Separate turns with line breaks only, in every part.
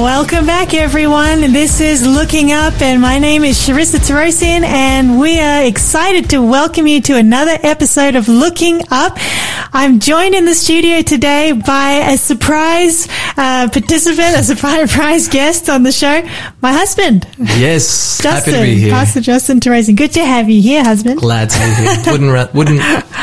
Welcome back, everyone. This is Looking Up, and my name is Charissa Tarosian, and we are excited to welcome you to another episode of Looking Up. I'm joined in the studio today by a surprise uh, participant, a surprise guest on the show, my husband.
Yes,
Justin,
happy to be here.
Pastor Justin Tarosian. Good to have you here, husband.
Glad to be here. wouldn't wouldn't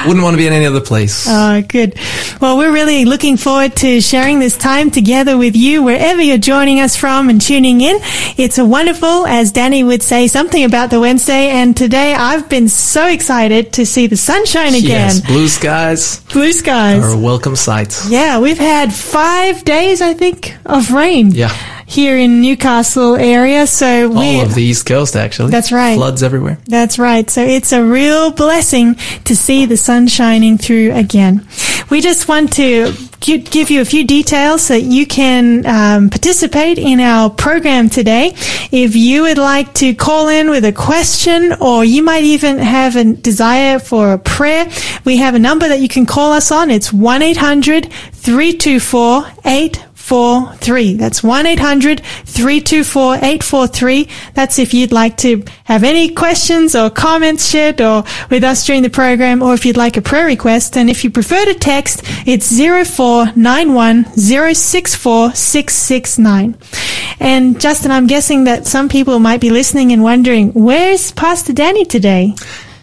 wouldn't want to be in any other place.
Oh, good. Well, we're really looking forward to sharing this time together with you wherever you're joining us from and tuning in. It's a wonderful, as Danny would say, something about the Wednesday. And today I've been so excited to see the sunshine again.
Yes, blue skies
Blue skies.
a welcome sights.
Yeah, we've had five days, I think, of rain.
Yeah.
Here in Newcastle area. So we,
All of the East Coast, actually.
That's right.
Floods everywhere.
That's right. So it's a real blessing to see the sun shining through again. We just want to give you a few details so that you can um, participate in our program today. If you would like to call in with a question or you might even have a desire for a prayer, we have a number that you can call us on. It's 1-800-324-8 843. That's 1-800-324-843. That's if you'd like to have any questions or comments shared or with us during the program or if you'd like a prayer request. And if you prefer to text, it's 0491-064-669. And Justin, I'm guessing that some people might be listening and wondering, where's Pastor Danny today?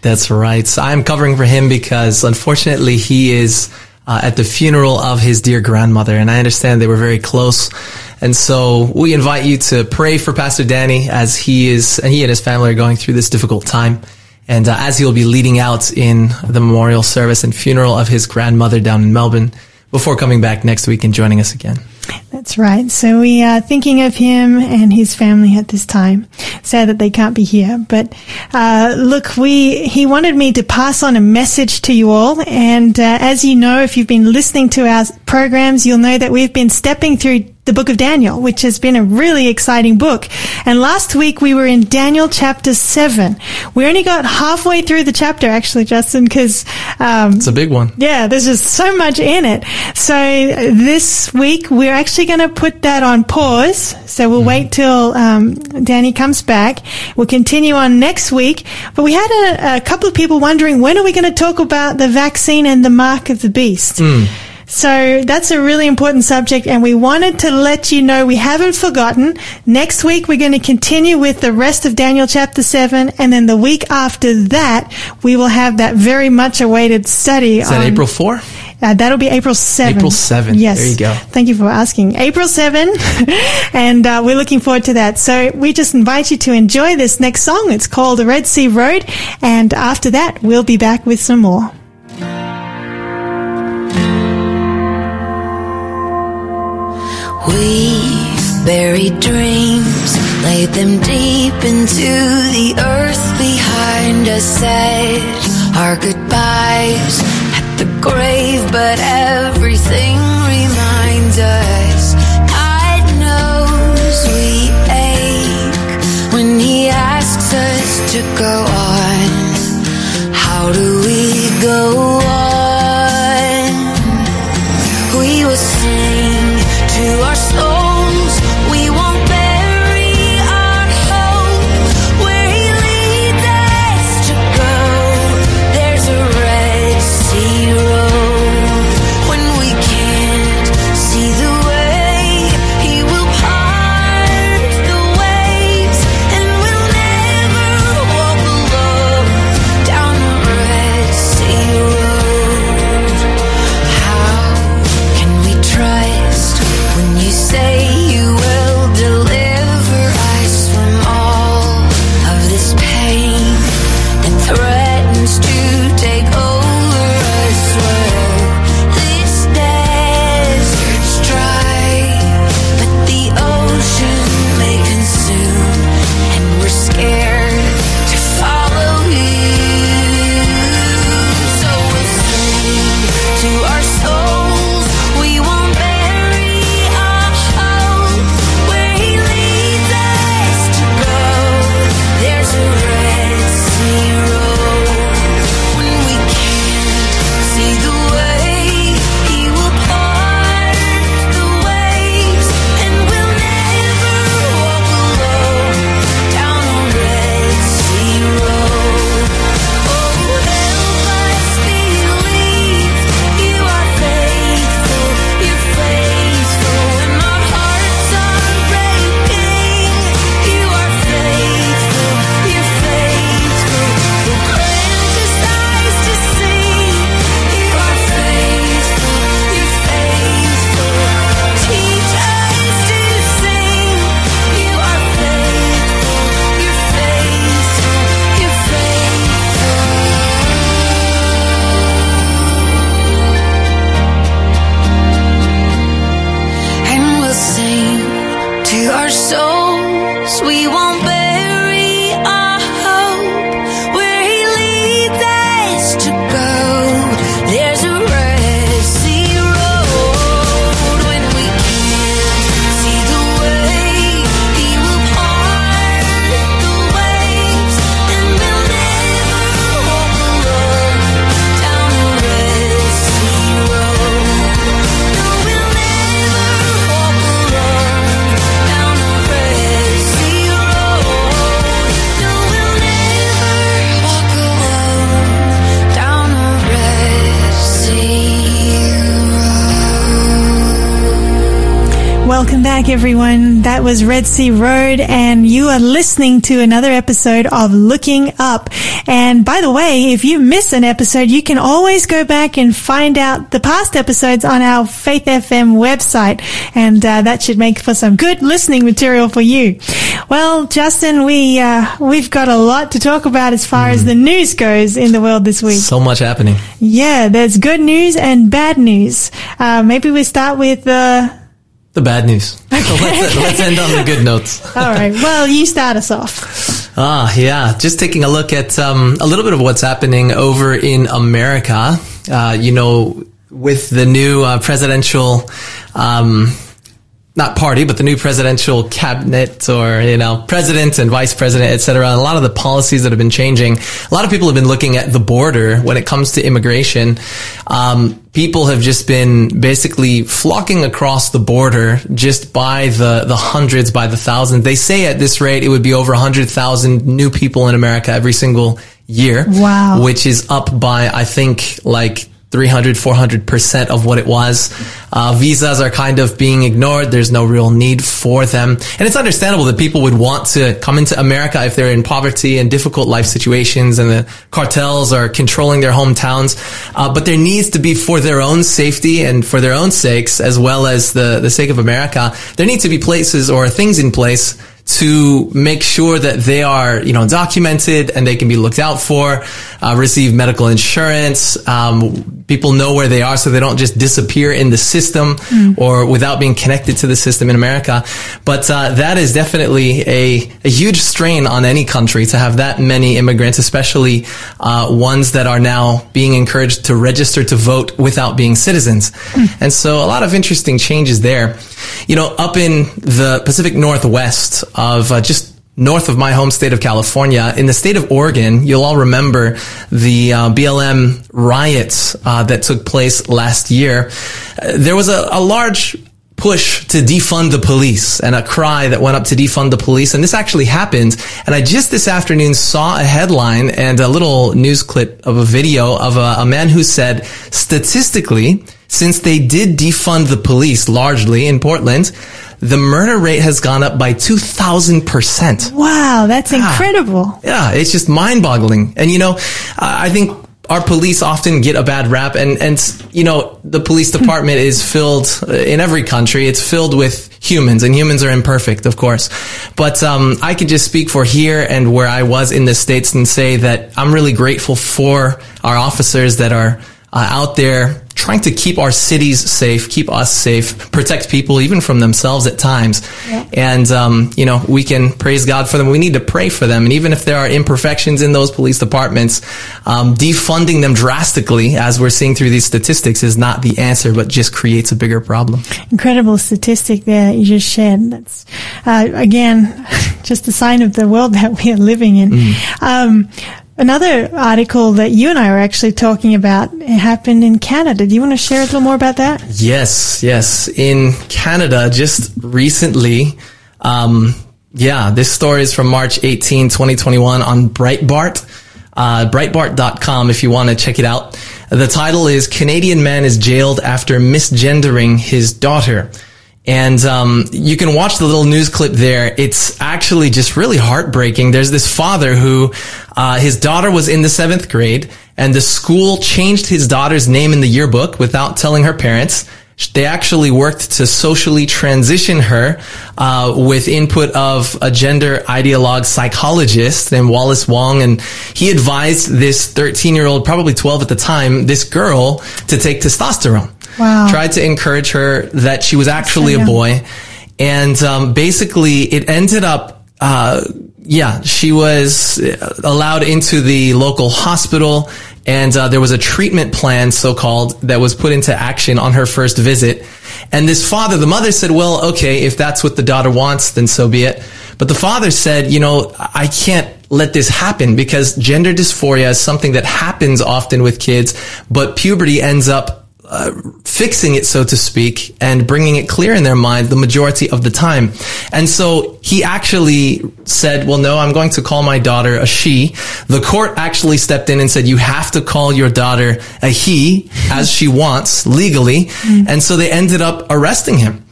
That's right. So I'm covering for him because unfortunately he is uh, at the funeral of his dear grandmother, and I understand they were very close. And so we invite you to pray for Pastor Danny as he is, and he and his family are going through this difficult time. And uh, as he'll be leading out in the memorial service and funeral of his grandmother down in Melbourne before coming back next week and joining us again.
That's right. So we are thinking of him and his family at this time. Sad that they can't be here, but uh, look, we he wanted me to pass on a message to you all. And uh, as you know, if you've been listening to our programs, you'll know that we've been stepping through the book of Daniel, which has been a really exciting book. And last week we were in Daniel chapter seven. We only got halfway through the chapter, actually, Justin, because um,
It's a big one.
yeah, there's just so much in it. So uh, this week we're actually going to put that on pause. So we'll wait till um, Danny comes back. We'll continue on next week. But we had a, a couple of people wondering when are we going to talk about the vaccine and the mark of the beast. So that's a really important subject and we wanted to let you know we haven't forgotten. Next week we're going to continue with the rest of Daniel chapter 7 and then the week after that we will have that very much awaited study
Is that
on-
April 4?
uh, that'll be April 7.
April 7.
Yes.
There you go.
Thank you for asking. April 7. and uh, we're looking forward to that. So we just invite you to enjoy this next song. It's called The Red Sea Road. And after that, we'll be back with some more.
We've buried dreams, laid them deep into the earth behind us, said our goodbyes at the grave, but everything reminds us. God knows we ache when He asks us to go on. How do we go
was Red Sea Road, and you are listening to another episode of Looking Up. And by the way, if you miss an episode, you can always go back and find out the past episodes on our Faith FM website, and uh, that should make for some good listening material for you. Well, Justin, we uh, we've got a lot to talk about as far as the news goes in the world this week.
So much happening.
Yeah, there's good news and bad news. Uh, maybe we start with uh,
The bad news. let's, let's end on the good notes.
All right. Well, you start us off.
Ah, yeah. Just taking a look at um, a little bit of what's happening over in America. Uh, you know, with the new uh, presidential, um, not party, but the new presidential cabinet or, you know, president and vice president, et cetera. A lot of the policies that have been changing. A lot of people have been looking at the border when it comes to immigration. Um, people have just been basically flocking across the border just by the, the hundreds, by the thousands. They say at this rate, it would be over 100,000 new people in America every single year.
Wow.
Which is up by, I think, like 300, 400% of what it was. Uh, visas are kind of being ignored. There's no real need for them. And it's understandable that people would want to come into America if they're in poverty and difficult life situations and the cartels are controlling their hometowns. Uh, but there needs to be for their own safety and for their own sakes, as well as the, the sake of America, there need to be places or things in place to make sure that they are, you know, documented and they can be looked out for, uh, receive medical insurance. Um, people know where they are so they don't just disappear in the system or without being connected to the system in America. But, uh, that is definitely a, a huge strain on any country to have that many immigrants, especially, uh, ones that are now being encouraged to register to vote without being citizens. And so a lot of interesting changes there. You know, up in the Pacific Northwest of uh, just north of my home state of California, in the state of Oregon, you'll all remember the uh, BLM riots uh, that took place last year. There was a, a large push to defund the police and a cry that went up to defund the police. And this actually happened. And I just this afternoon saw a headline and a little news clip of a video of a, a man who said statistically, since they did defund the police largely in Portland, the murder rate has gone up by 2000%.
Wow, that's incredible.
Yeah, it's just mind boggling. And you know, I think our police often get a bad rap and, and, you know, the police department is filled uh, in every country. It's filled with humans and humans are imperfect, of course. But, um, I could just speak for here and where I was in the States and say that I'm really grateful for our officers that are uh, out there trying to keep our cities safe, keep us safe, protect people even from themselves at times.
Yeah.
And, um, you know, we can praise God for them. We need to pray for them. And even if there are imperfections in those police departments, um, defunding them drastically, as we're seeing through these statistics, is not the answer, but just creates a bigger problem.
Incredible statistic there that you just shared. That's, uh, again, just a sign of the world that we are living in. Um, another article that you and I were actually talking about happened in Canada. Do you want to share a little more about that?
Yes, yes. In Canada, just recently, um, yeah, this story is from March 18, 2021 on Breitbart. Uh, Breitbart.com if you want to check it out. The title is Canadian Man is jailed after misgendering his daughter. And um, you can watch the little news clip there. It's actually just really heartbreaking. There's this father who uh, his daughter was in the seventh grade, and the school changed his daughter's name in the yearbook without telling her parents. They actually worked to socially transition her uh, with input of a gender ideologue psychologist named Wallace Wong, and he advised this 13 year old, probably 12 at the time, this girl to take testosterone
Wow.
tried to encourage her that she was actually
So
a boy. And um, basically, it ended up, uh, yeah, she was allowed into the local hospital. And uh, there was a treatment plan, so called, that was put into action on her first visit. And this father, the mother said, well, okay, if that's what the daughter wants, then so be it. But the father said, you know, I can't let this happen because gender dysphoria is something that happens often with kids, but puberty ends up uh, fixing it, so to speak, and bringing it clear in their mind the majority of the time. And so he actually said, well, no, I'm going to call my daughter a she. The court actually stepped in and said, you have to call your daughter a he as she wants legally. And so they ended up arresting him.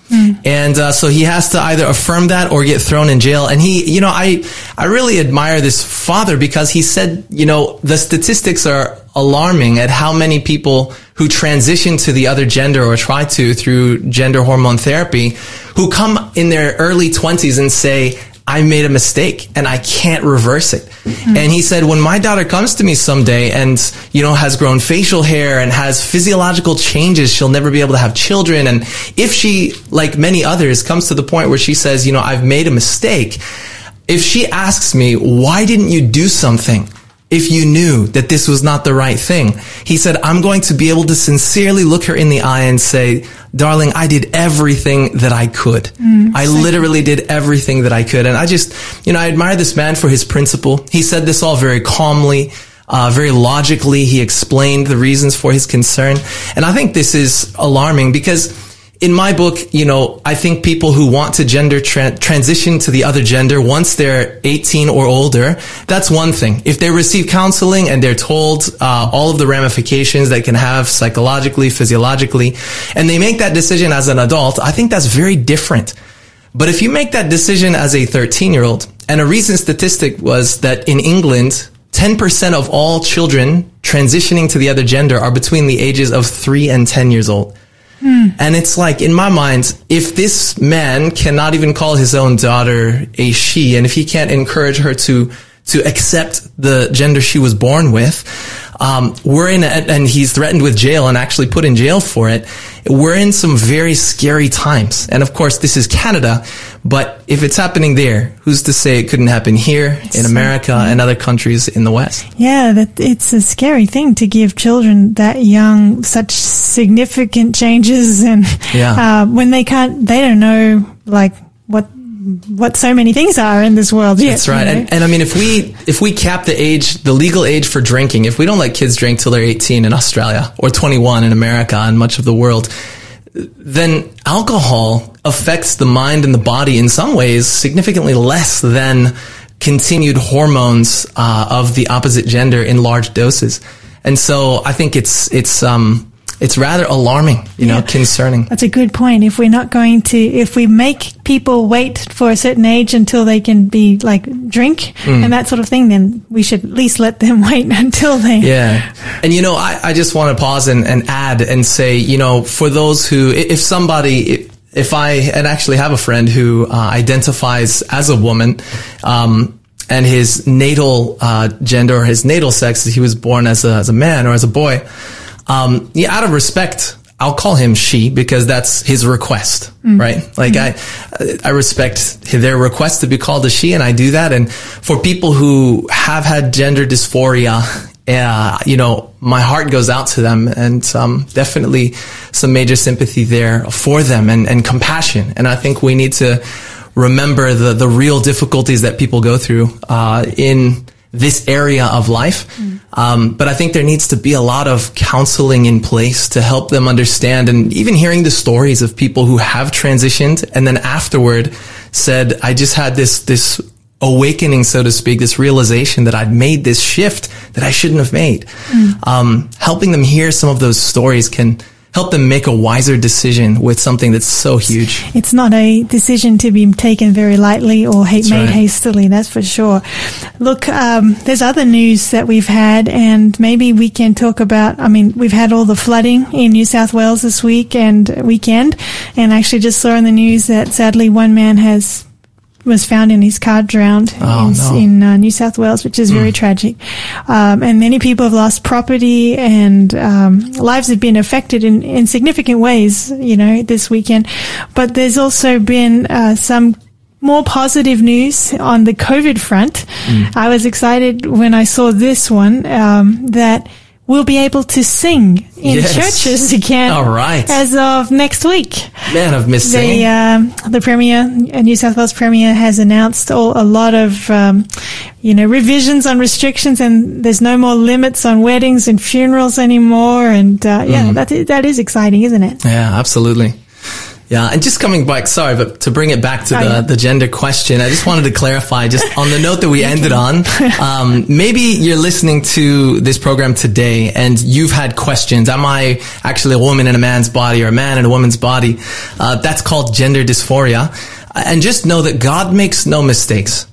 And uh, so he has to either affirm that or get thrown in jail. And he, you know, I, I really admire this father because he said, you know, the statistics are alarming at how many people who transition to the other gender or try to through gender hormone therapy who come in their early 20s and say, I made a mistake and I can't reverse it. Mm-hmm. And he said, when my daughter comes to me someday and, you know, has grown facial hair and has physiological changes, she'll never be able to have children. And if she, like many others, comes to the point where she says, you know, I've made a mistake, if she asks me, why didn't you do something? If you knew that this was not the right thing. He said, I'm going to be able to sincerely look her in the eye and say, darling, I did everything that I could. Mm, I literally did everything that I could. And I just, you know, I admire this man for his principle. He said this all very calmly. Uh, very logically, he explained the reasons for his concern. And I think this is alarming because in my book, you know, I think people who want to gender tra- transition to the other gender once they're 18 or older, that's one thing. If they receive counseling and they're told uh, all of the ramifications that can have psychologically, physiologically, and they make that decision as an adult, I think that's very different. But if you make that decision as a 13 year old, and a recent statistic was that in England, 10% of all children transitioning to the other gender are between the ages of 3 and 10 years old. And it's like, in my mind, if this man cannot even call his own daughter a she, and if he can't encourage her to, to accept the gender she was born with, um, we're in, a, and he's threatened with jail and actually put in jail for it. We're in some very scary times. And of course, this is Canada, but if it's happening there, who's to say it couldn't happen here in America and other countries in the West?
Yeah, that it's a scary thing to give children that young such significant changes, and yeah. uh, when they can't, they don't know like what what so many things are in this world.
Yet, That's right. You know? and, and I mean, if we, if we cap the age, the legal age for drinking, if we don't let kids drink till they're 18 in Australia or 21 in America and much of the world, then alcohol affects the mind and the body in some ways significantly less than continued hormones uh, of the opposite gender in large doses. And so I think it's, it's, um, it's rather alarming, you yeah. know, concerning.
That's a good point. If we're not going to, if we make people wait for a certain age until they can be like drink mm. and that sort of thing, then we should at least let them wait until they.
Yeah. And you know, I, I just want to pause and, and add and say, you know, for those who, if somebody, if I, and actually have a friend who uh, identifies as a woman, um, and his natal uh, gender or his natal sex, he was born as a, as a man or as a boy. Um, yeah, out of respect, I'll call him she because that's his request, mm. right? Like mm. I, I respect their request to be called a she and I do that. And for people who have had gender dysphoria, uh, you know, my heart goes out to them and, um, definitely some major sympathy there for them and, and compassion. And I think we need to remember the, the real difficulties that people go through, uh, in, this area of life. Mm. Um, but I think there needs to be a lot of counseling in place to help them understand and even hearing the stories of people who have transitioned and then afterward said, I just had this, this awakening, so to speak, this realization that I'd made this shift that I shouldn't have made. Mm. Um, helping them hear some of those stories can help them make a wiser decision with something that's so huge.
It's not a decision to be taken very lightly or made right. hastily, that's for sure. Look, um, there's other news that we've had, and maybe we can talk about. I mean, we've had all the flooding in New South Wales this week and weekend, and I actually just saw in the news that sadly one man has was found in his car drowned oh, in, no. in uh, New South Wales, which is very mm. tragic. Um, and many people have lost property and um, lives have been affected in, in significant ways, you know, this weekend. But there's also been uh, some more positive news on the COVID front. Mm. I was excited when I saw this one um, that we'll be able to sing in yes. churches again.
All right.
As of next week.
Man, I've missed
the,
singing.
Um, the Premier, uh, New South Wales Premier has announced all, a lot of, um, you know, revisions on restrictions and there's no more limits on weddings and funerals anymore. And, uh, yeah, mm. that, that is exciting, isn't it?
Yeah, absolutely. Yeah, and just coming back, sorry, but to bring it back to the, the gender question, I just wanted to clarify, just on the note that we ended on, um, maybe you're listening to this program today and you've had questions. Am I actually a woman in a man's body or a man in a woman's body? Uh, that's called gender dysphoria. And just know that God makes no mistakes.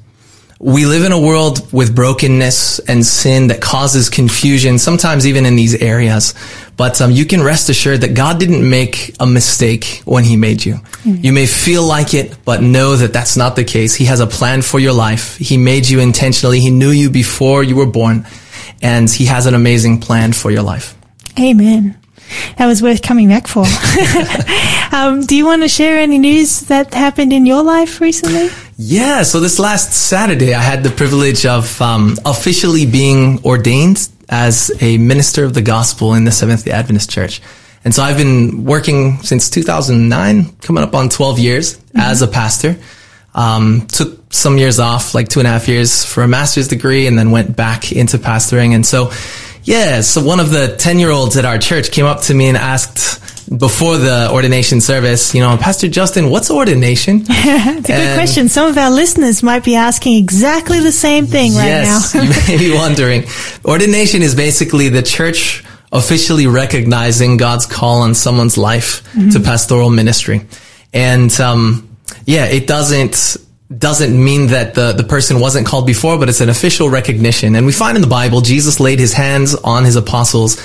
We live in a world with brokenness and sin that causes confusion, sometimes even in these areas. But um, you can rest assured that God didn't make a mistake when He made you. You may feel like it, but know that that's not the case. He has a plan for your life. He made you intentionally. He knew you before you were born, and He has an amazing plan for your life.
Amen. That was worth coming back for. um, do you want to share any news that happened in your life recently?
Yeah, so this last Saturday, I had the privilege of um, officially being ordained as a minister of the gospel in the Seventh day Adventist Church. And so I've been working since 2009, coming up on 12 years as a pastor. Um, took some years off, like two and a half years for a master's degree and then went back into pastoring. And so, yeah, so one of the 10 year olds at our church came up to me and asked before the ordination service, you know, Pastor Justin, what's ordination?
It's a good question. Some of our listeners might be asking exactly the same thing right
yes,
now.
you may be wondering. Ordination is basically the church officially recognizing God's call on someone's life
Mm-hmm.
to pastoral ministry. And, um, yeah, it doesn't, doesn't mean that the, the person wasn't called before, but it's an official recognition. And we find in the Bible, Jesus laid his hands on his apostles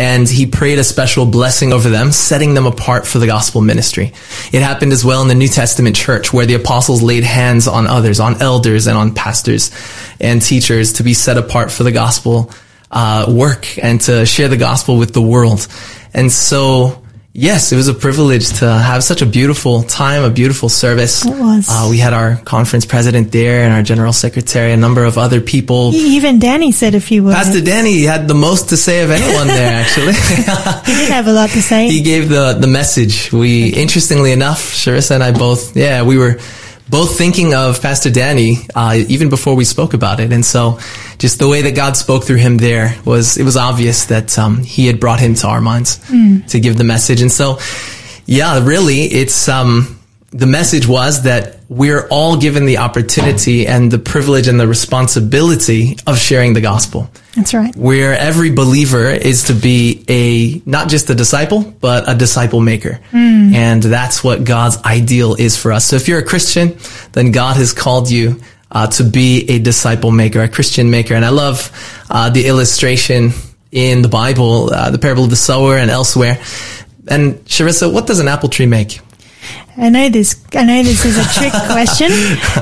and he prayed a special blessing over them, setting them apart for the gospel ministry. It happened as well in the New Testament church where the apostles laid hands on others, on elders and on pastors and teachers to be set apart for the gospel uh, work and to share the gospel with the world. And so, yes, it was a privilege to have such a beautiful time, a beautiful service.
It was.
Uh, we had our conference president there and our general secretary, a number of other people.
Even Danny said a few words.
Pastor Danny had the most to say of anyone there, actually.
he did have a lot to say.
he gave the, the message. We, interestingly enough, Sharissa and I both, yeah, we were both thinking of Pastor Danny, uh, even before we spoke about it. And so just the way that God spoke through him there was, it was obvious that, um, he had brought him to our minds to give the message. And so, yeah, really, it's, um, the message was that we're all given the opportunity and the privilege and the responsibility of sharing the gospel
That's right.
where every believer is to be a not just a disciple but a disciple maker. And that's what god's ideal is for us. So if you're a christian then god has called you uh, to be a disciple maker a christian maker. And i love uh, the illustration in the bible uh, the parable of the sower and elsewhere. And Sharissa, what does an apple tree make
I know this. I know this is a trick question.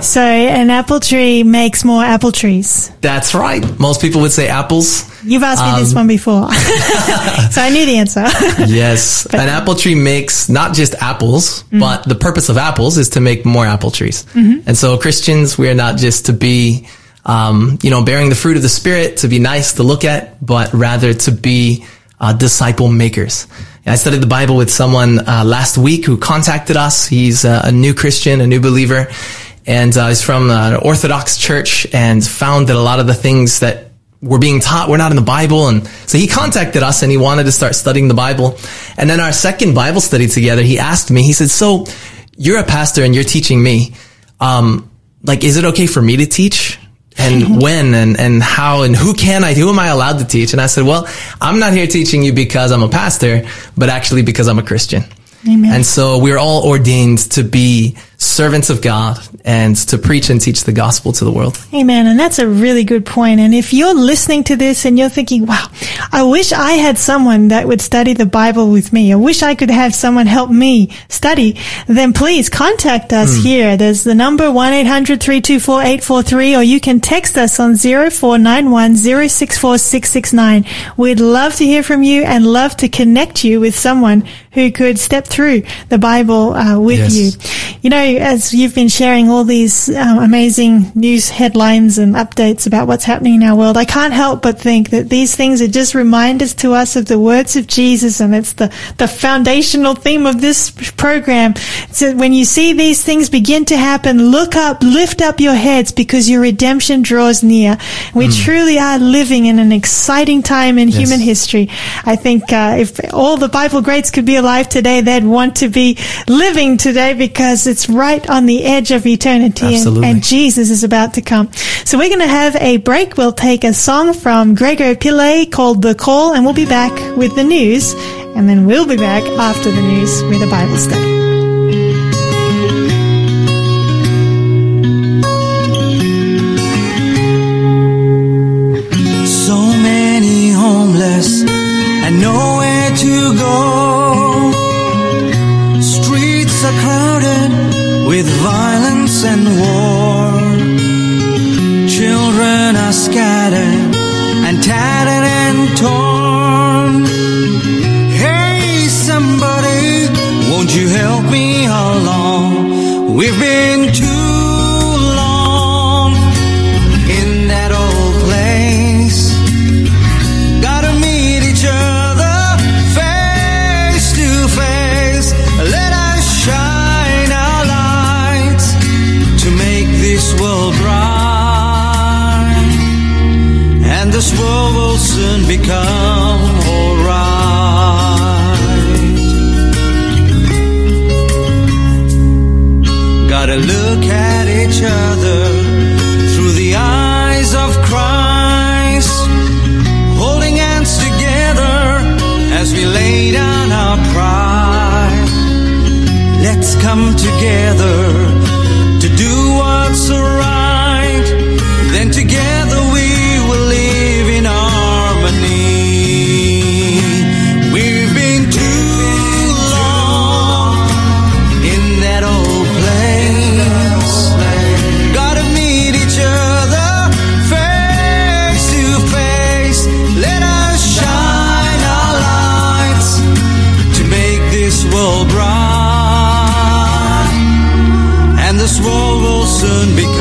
So, an apple tree makes more apple trees.
that's right most people would say apples
You've asked me this
Um,
one before, so I knew the answer.
Yes. An apple tree makes not just apples, but the purpose of apples is to make more apple trees. And so Christians, we are not just to be, um, you know, bearing the fruit of the spirit, to be nice to look at, but rather to be uh, disciple makers. I studied the Bible with someone uh, last week who contacted us. He's uh, a new Christian, a new believer, and uh, he's from an Orthodox church and found that a lot of the things that were being taught were not in the Bible. And so he contacted us and he wanted to start studying the Bible. And then our second Bible study together, he asked me, he said, so you're a pastor and you're teaching me. Um, like, is it okay for me to teach? And when and, and how and who can I, who am I allowed to teach? And I said, well, I'm not here teaching you because I'm a pastor, but actually because I'm a Christian.
Amen.
And so we're all ordained to be servants of God and to preach and teach the gospel to the world.
Amen. And that's a really good point. And if you're listening to this and you're thinking, wow, I wish I had someone that would study the Bible with me. I wish I could have someone help me study. Then please contact us here. There's the number 1-800-324-843 or you can text us on 0491 064669. We'd love to hear from you and love to connect you with someone who could step through the Bible uh, with
Yes.
you. You know, as you've been sharing all these um, amazing news headlines and updates about what's happening in our world, I can't help but think that these things are just reminders to us of the words of Jesus, and it's the, the foundational theme of this program. So when you see these things begin to happen, look up, lift up your heads because your redemption draws near. We mm. truly are living in an exciting time in yes. human history. I think uh, if all the Bible greats could be alive today, they'd want to be living today because it's right on the edge of eternity and, and, Jesus is about to come. So we're going to have a break. We'll take a song from Gregor Pillay called The Call and we'll be back with the news and then we'll be back after the news with a Bible study.
So many homeless and nowhere to go. With violence and war. Children are scattered and tattered and torn. Hey, somebody, won't you help me together
Dön bir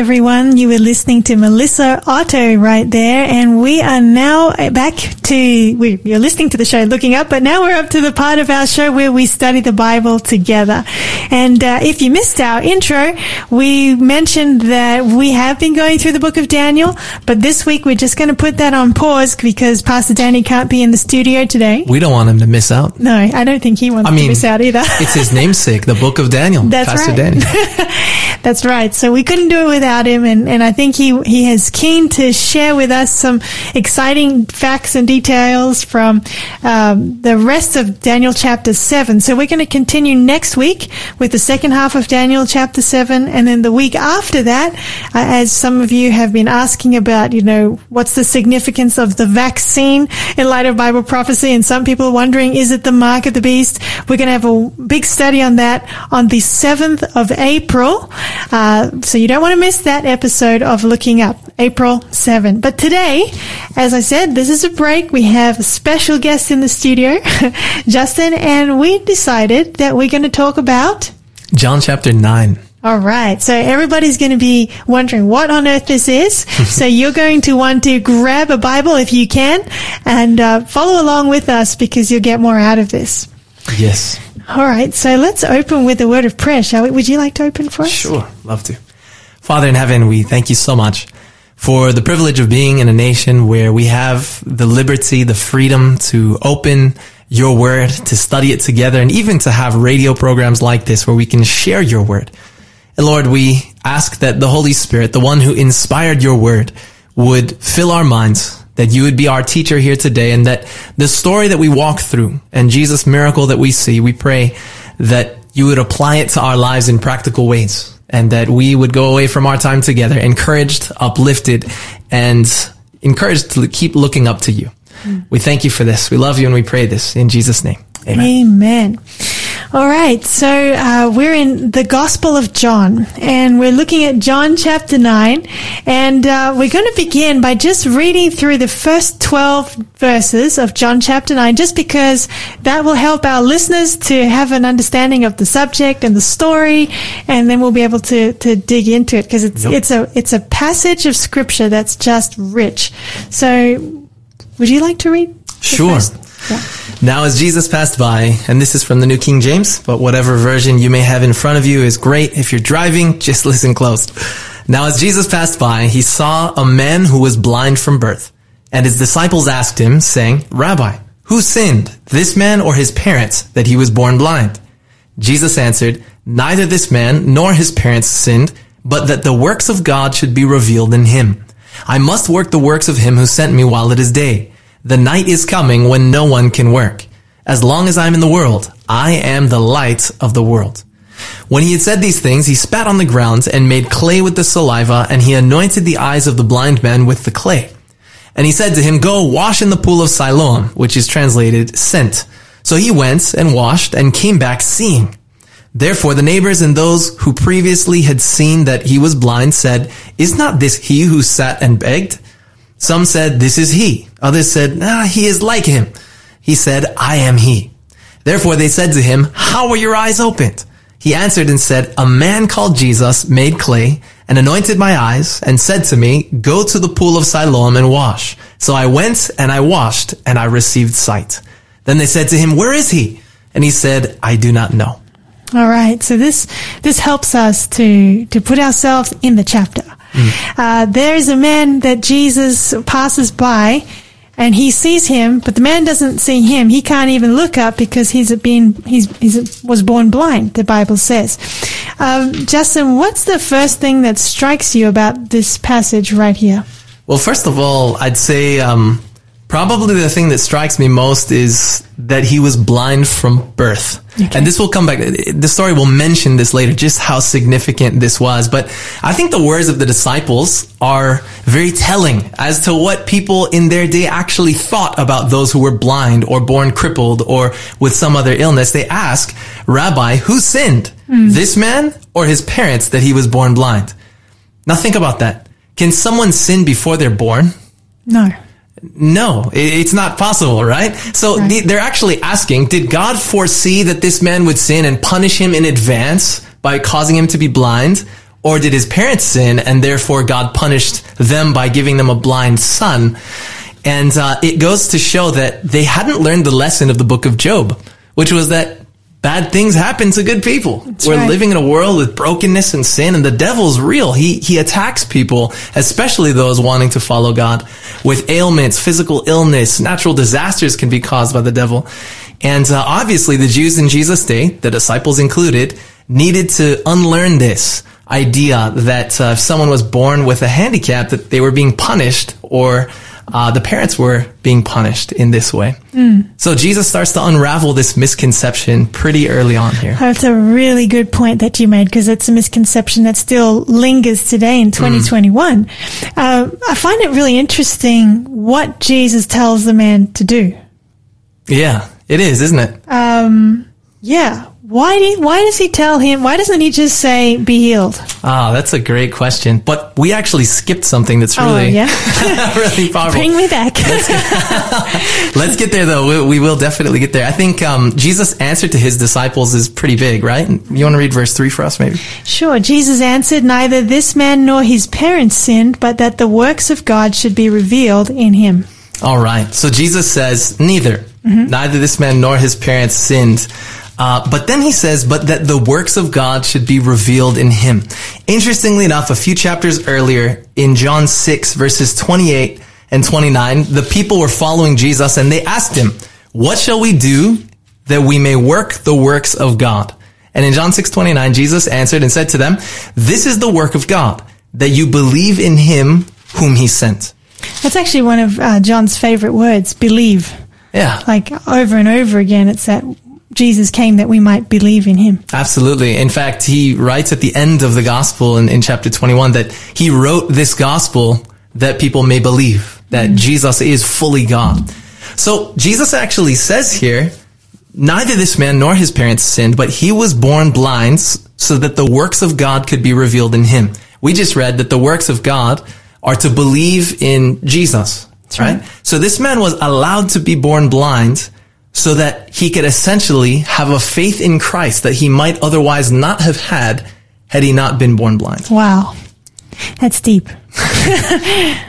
everyone. You were listening to Melissa Otto right there, and we are now back to, we, you're listening to the show Looking Up, but now we're up to the part of our show where we study the Bible together. And uh, if you missed our intro, we mentioned that we have been going through the book of Daniel, but this week we're just going to put that on pause because Pastor Danny can't be in the studio today.
We don't want him to miss out.
No, I don't think he wants
I mean,
to miss out either.
it's his namesake, the book of Daniel,
That's
Pastor
right.
Danny.
That's right. So we couldn't do it without him, and, and I think he he is keen to share with us some exciting facts and details from um, the rest of Daniel chapter seven. So we're going to continue next week with the second half of Daniel chapter seven, and then the week after that, uh, as some of you have been asking about, you know, what's the significance of the vaccine in light of Bible prophecy, and some people are wondering, is it the mark of the beast? We're going to have a big study on that on the seventh of April. Uh, so you don't want to miss that episode of Looking Up, April 7. But today, as I said, this is a break. We have a special guest in the studio, Justin, and we decided that we're going to talk about
John chapter 9.
all right. So everybody's going to be wondering what on earth this is. so you're going to want to grab a Bible if you can and uh, follow along with us because you'll get more out of this.
Yes.
All right. So let's open with a word of prayer, shall we? Would you like to open for us?
Sure, love to. Father in heaven, we thank you so much for the privilege of being in a nation where we have the liberty, the freedom to open your word, to study it together, and even to have radio programs like this where we can share your word. And Lord, we ask that the Holy Spirit, the one who inspired your word, would fill our minds, that you would be our teacher here today, and that the story that we walk through and Jesus' miracle that we see, we pray that you would apply it to our lives in practical ways, and that we would go away from our time together encouraged, uplifted, and encouraged to keep looking up to you. Mm. We thank you for this. We love you and we pray this in Jesus' name. Amen.
Amen. All right, so uh, we're in the Gospel of John, and we're looking at John chapter 9, and uh, we're going to begin by just reading through the first 12 verses of John chapter 9, just because that will help our listeners to have an understanding of the subject and the story, and then we'll be able to, to dig into it, because it's,
Yep.
it's, a, it's a passage of Scripture that's just rich. So, would you like to read?
Sure.
first-
Now, as Jesus passed by, and this is from the New King James, but whatever version you may have in front of you is great. If you're driving, just listen close. Now, as Jesus passed by, he saw a man who was blind from birth. And his disciples asked him, saying, Rabbi, who sinned, this man or his parents, that he was born blind? Jesus answered, Neither this man nor his parents sinned, but that the works of God should be revealed in him. I must work the works of him who sent me while it is day. The night is coming when no one can work. As long as I am in the world, I am the light of the world. When he had said these things, he spat on the ground and made clay with the saliva, and he anointed the eyes of the blind man with the clay. And he said to him, Go wash in the pool of Siloam, which is translated sent. So he went and washed and came back seeing. Therefore the neighbors and those who previously had seen that he was blind said, Is not this he who sat and begged? Some said, This is he. Others said, Ah, he is like him. He said, I am he. Therefore they said to him, How were your eyes opened? He answered and said, A man called Jesus made clay and anointed my eyes and said to me, Go to the pool of Siloam and wash. So I went and I washed and I received sight. Then they said to him, Where is he? And he said, I do not know.
All right. So this this helps us to to put ourselves in the chapter. Uh, there is a man that Jesus passes by, and he sees him, but the man doesn't see him. He can't even look up because he's been he's, he's was born blind. The Bible says. Um, Justin, what's the first thing that strikes you about this passage right here?
Well, first of all, I'd say um, probably the thing that strikes me most is that he was blind from birth. And this will come back. The story will mention this later, just how significant this was. But I think the words of the disciples are very telling as to what people in their day actually thought about those who were blind or born crippled or with some other illness. They ask, Rabbi, who sinned? Hmm. This man or his parents that he was born blind? Now think about that. Can someone sin before they're born?
No.
No, it's not possible, right? So the- they're actually asking, did God foresee that this man would sin and punish him in advance by causing him to be blind? Or did his parents sin and therefore God punished them by giving them a blind son? And uh, it goes to show that they hadn't learned the lesson of the book of Job, which was that bad things happen to good people. We're
right.
living in a world with brokenness and sin, and the devil's real. He he attacks people, especially those wanting to follow God, with ailments, physical illness, natural disasters can be caused by the devil. And uh, obviously, the Jews in Jesus' day, the disciples included, needed to unlearn this idea that uh, if someone was born with a handicap, that they were being punished or uh, the parents were being punished in this way. So Jesus starts to unravel this misconception pretty early on here.
That's a really good point that you made because it's a misconception that still lingers today in 2021. Uh, I find it really interesting what Jesus tells the man to do.
Yeah, it is, isn't it?
Yeah. Why do you- why does he tell him? Why doesn't he just say be healed?
Ah, that's a great question. But we actually skipped something that's
Oh,
really,
yeah.
really powerful.
Bring me back.
Let's get there though. We, we will definitely get there. I think um, Jesus' answer to his disciples is pretty big, right? You want to read verse three for us, maybe?
Sure. Jesus answered, Neither this man nor his parents sinned, but that the works of God should be revealed in him.
All right. So Jesus says, neither, neither this man nor his parents sinned. Uh, but then he says, but that the works of God should be revealed in him. Interestingly enough, a few chapters earlier in John 6 verses 28 and 29, the people were following Jesus and they asked him, what shall we do that we may work the works of God? And in John 6:29, Jesus answered and said to them, "This is the work of God, that you believe in him whom he sent."
That's actually one of uh, John's favorite words, believe.
Yeah.
Like over and over again, it's that Jesus came that we might believe in him.
Absolutely. In fact, he writes at the end of the gospel in, in chapter 21 that he wrote this gospel that people may believe that mm-hmm. Jesus is fully God. So Jesus actually says here, neither this man nor his parents sinned, but he was born blind so that the works of God could be revealed in him. We just read that the works of God are to believe in Jesus, right? So this man was allowed to be born blind so that he could essentially have a faith in Christ that he might otherwise not have had had he not been born blind.
Wow. That's deep.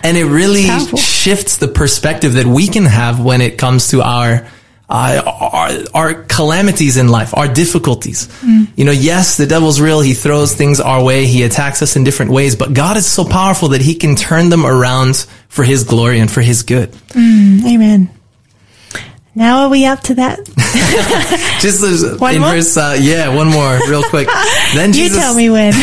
And it really shifts the perspective that we can have when it comes to our uh, our, our calamities in life, our difficulties. You know, yes, the devil's real. He throws things our way. He attacks us in different ways, but God is so powerful that he can turn them around for his glory and for his good.
Amen. Now are we up to that?
Just
One
in
more?
verse, uh, yeah, one more real quick. Then
you
Jesus,
tell me when.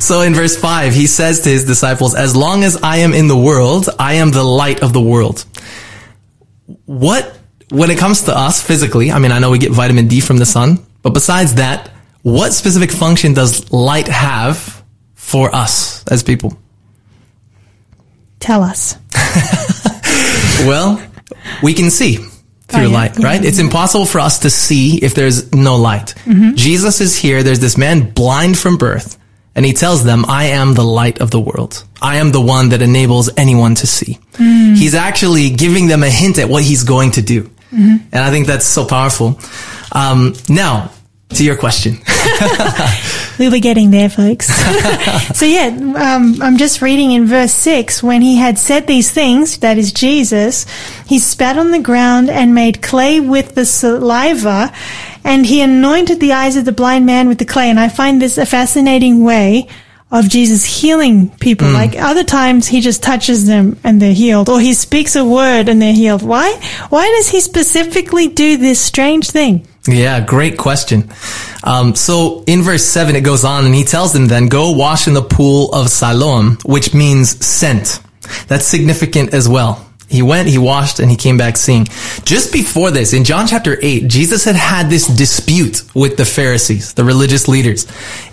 So in verse 5, he says to his disciples, As long as I am in the world, I am the light of the world. What, when it comes to us physically, I mean, I know we get vitamin D from the sun, but besides that, what specific function does light have for us as people?
Tell us.
Well, we can see through
Oh,
light,
yeah,
right? It's impossible for us to see if there's no light.
Mm-hmm.
Jesus is here. There's this man blind from birth and he tells them, I am the light of the world. I am the one that enables anyone to see.
Mm.
He's actually giving them a hint at what he's going to do.
Mm-hmm.
And I think that's so powerful. Um, now, to your question.
We were getting there, folks. so yeah, um, I'm just reading in verse six. When he had said these things, that is Jesus, he spat on the ground and made clay with the saliva, and he anointed the eyes of the blind man with the clay. And I find this a fascinating way of Jesus healing people. Like other times, he just touches them and they're healed, or he speaks a word and they're healed. Why? Why does he specifically do this strange thing?
Yeah, great question. Um, so in verse 7, it goes on and he tells them then, go wash in the pool of Siloam, which means sent. That's significant as well. He went, he washed, and he came back seeing. Just before this, in John chapter 8, Jesus had had this dispute with the Pharisees, the religious leaders.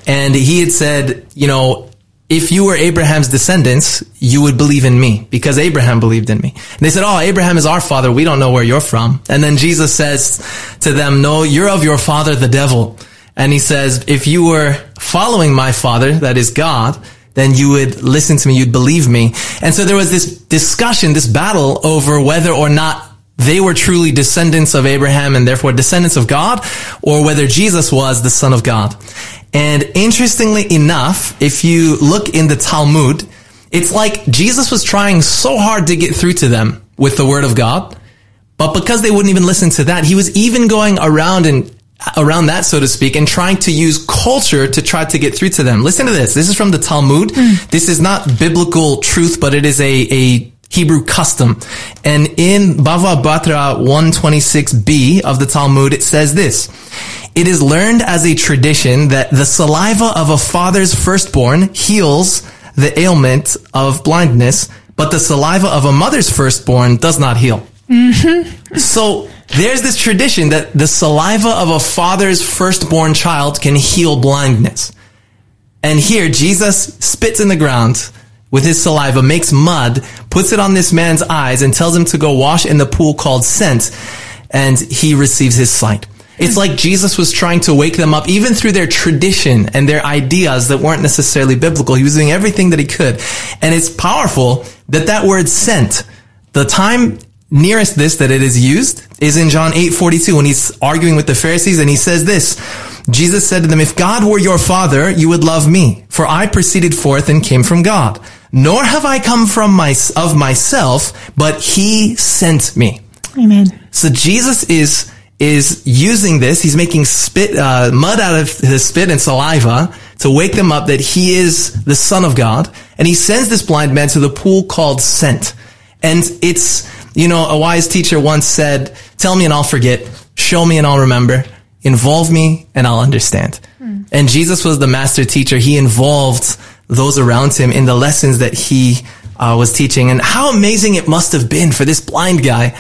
And he had said, you know, if you were Abraham's descendants, you would believe in me because Abraham believed in me. And they said, Oh, Abraham is our father. We don't know where you're from. And then Jesus says to them, No, you're of your father, the devil. And he says, If you were following my father, that is God, then you would listen to me, you'd believe me. And so there was this discussion, this battle over whether or not they were truly descendants of Abraham and therefore descendants of God, or whether Jesus was the son of God. And interestingly enough, if you look in the Talmud, it's like Jesus was trying so hard to get through to them with the word of God, but because they wouldn't even listen to that, he was even going around and around that, so to speak, and trying to use culture to try to get through to them. Listen to this. This is from the Talmud. Hmm. This is not biblical truth, but it is a, a Hebrew custom. And in Bava Batra 126b of the Talmud, it says this. It is learned as a tradition that the saliva of a father's firstborn heals the ailment of blindness, but the saliva of a mother's firstborn does not heal. Mm-hmm. So there's this tradition that the saliva of a father's firstborn child can heal blindness. And here Jesus spits in the ground with his saliva, makes mud, puts it on this man's eyes and tells him to go wash in the pool called Sent. And he receives his sight. It's like Jesus was trying to wake them up even through their tradition and their ideas that weren't necessarily biblical. He was doing everything that he could. And it's powerful that that word sent, the time nearest this that it is used is in John 8:42 when he's arguing with the Pharisees and he says this. Jesus said to them, if God were your father, you would love me, for I proceeded forth and came from God. Nor have I come from my, of myself, but he sent me.
Amen.
So Jesus is is using this. He's making spit uh, mud out of his spit and saliva to wake them up that he is the Son of God, and he sends this blind man to the pool called Sent. And it's you know a wise teacher once said, "Tell me and I'll forget. Show me and I'll remember. Involve me and I'll understand." And Jesus was the master teacher. He involved those around him in the lessons that he uh, was teaching. And how amazing it must have been for this blind guy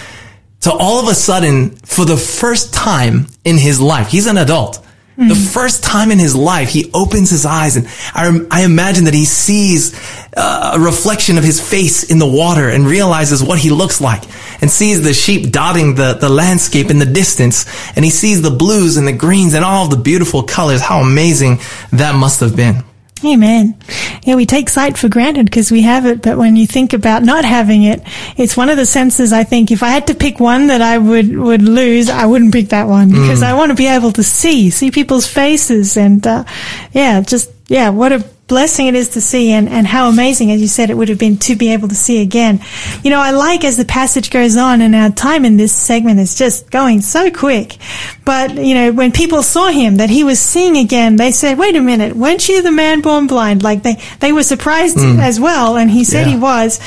to all of a sudden, for the first time in his life, he's an adult. The first time in his life, he opens his eyes and I, I imagine that he sees uh, a reflection of his face in the water and realizes what he looks like and sees the sheep dotting the, the landscape in the distance and he sees the blues and the greens and all the beautiful colors. How amazing that must have been.
Amen. Yeah, we take sight for granted because we have it, but when you think about not having it, it's one of the senses I think if I had to pick one that I would, would lose, I wouldn't pick that one because I want to be able to see, see people's faces and, uh, yeah, just, yeah, what a blessing it is to see and, and how amazing, as you said, it would have been to be able to see again. You know, I like as the passage goes on and our time in this segment is just going so quick. But, you know, when people saw him that he was seeing again, they said, wait a minute, weren't you the man born blind? Like they, they were surprised mm. as well. And he said
Yeah.
he was.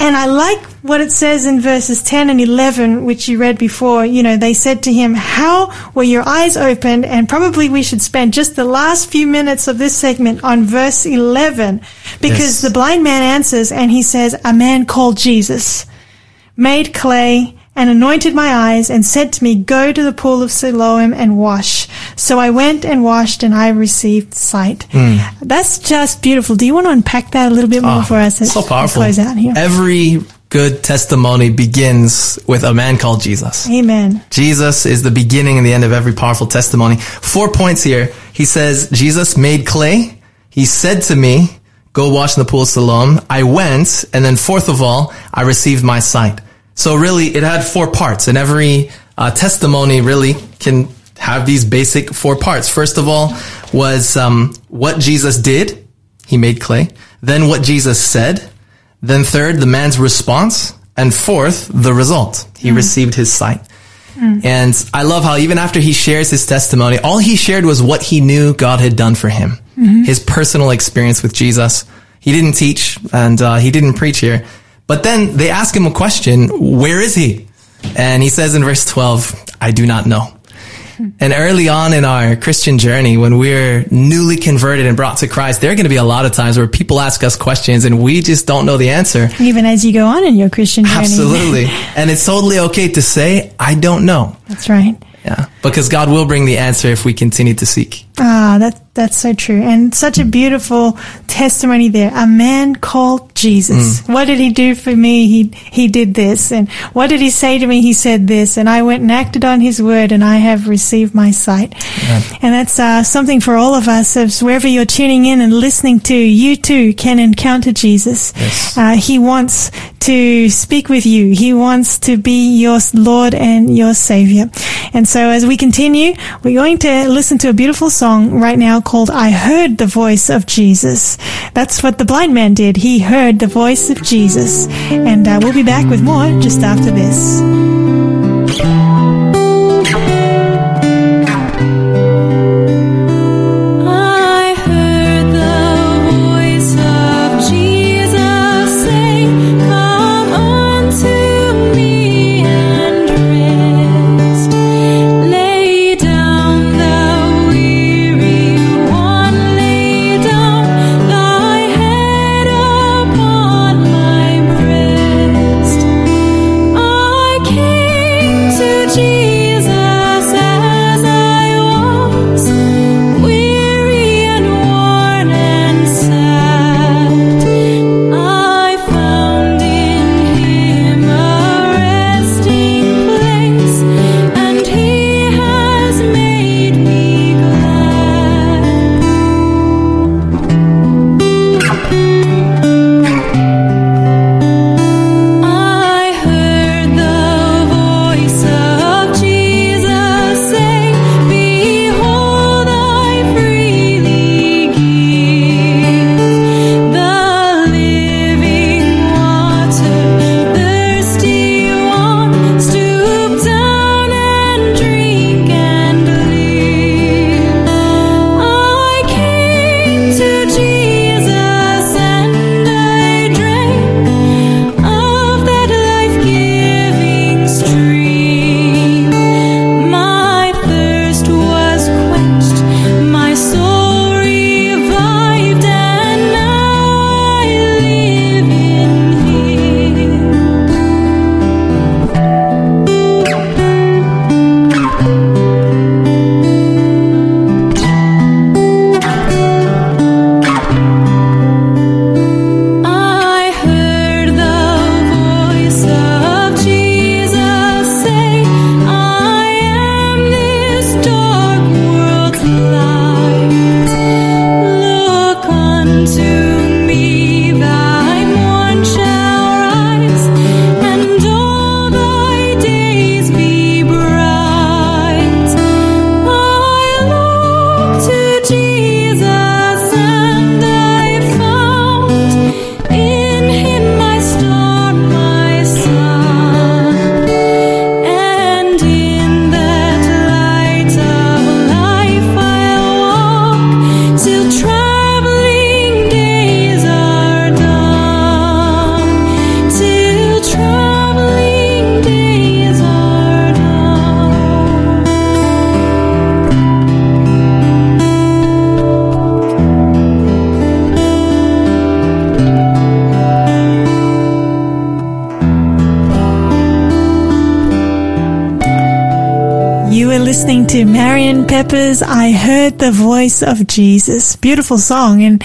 And I like what it says in verses 10 and 11, which you read before. You know, they said to him, how were your eyes opened? And probably we should spend just the last few minutes of this segment on verse 11 because
Yes.
the blind man answers and he says, a man called Jesus made clay and anointed my eyes and said to me, go to the pool of Siloam and wash. So I went and washed and I received sight.
Hmm.
That's just beautiful. Do you want to unpack that a little bit more for us? as
so
we. Close out here.
Every good testimony begins with a man called Jesus.
Amen.
Jesus is the beginning and the end of every powerful testimony. Four points here. He says, Jesus made clay. He said to me, go wash in the pool of Siloam. I went. And then fourth of all, I received my sight. So really it had four parts and every uh, testimony really can have these basic four parts. First of all was um, what Jesus did. He made clay. Then what Jesus said. Then third, the man's response. And fourth, the result. He received his sight. And I love how even after he shares his testimony, all he shared was what he knew God had done for him. His personal experience with Jesus. He didn't teach and uh, he didn't preach here. But then they ask him a question, where is he? And he says in verse 12, I do not know. And early on in our Christian journey, when we're newly converted and brought to Christ, there are going to be a lot of times where people ask us questions and we just don't know the answer.
Even as you go on in your Christian journey.
Absolutely. and it's totally okay to say, I don't know.
That's right.
Yeah. because God will bring the answer if we continue to seek.
Ah, that that's so true, and such a beautiful testimony there. A man called Jesus. What did he do for me? He he did this, and what did he say to me? He said this, and I went and acted on his word, and I have received my sight. And that's uh, something for all of us. As wherever you're tuning in and listening to, you too can encounter Jesus.
Yes.
Uh, he wants to speak with you. He wants to be your Lord and your Savior. And so as we continue, we're going to listen to a beautiful song right now called I Heard the Voice of Jesus. That's what the blind man did. He heard the voice of Jesus. And uh, we'll be back with more just after this. Pepper's I Heard the Voice of Jesus. Beautiful song and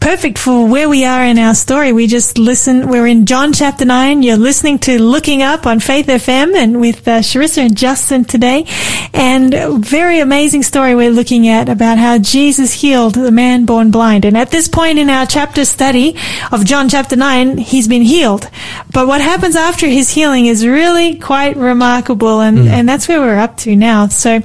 perfect for where we are in our story. We just listen, we're in John chapter 9. You're listening to Looking Up on Faith FM and with uh, Sharissa and Justin today. And very amazing story we're looking at about how Jesus healed the man born blind. And at this point in our chapter study of John chapter 9, he's been healed. But what happens after his healing is really quite remarkable. And, and that's where we're up to now. So,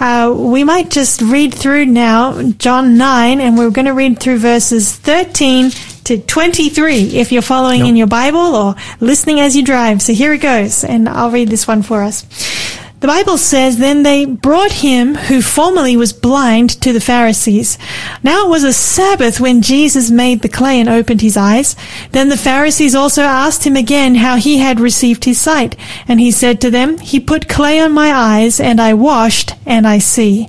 uh, we might just read through now John 9 and we're going to read through verses 13 to 23 if you're following in your Bible or listening as you drive. So here it goes. And I'll read this one for us. The Bible says, Then they brought him who formerly was blind to the Pharisees. Now it was a Sabbath when Jesus made the clay and opened his eyes. Then the Pharisees also asked him again how he had received his sight. And he said to them, He put clay on my eyes, and I washed, and I see.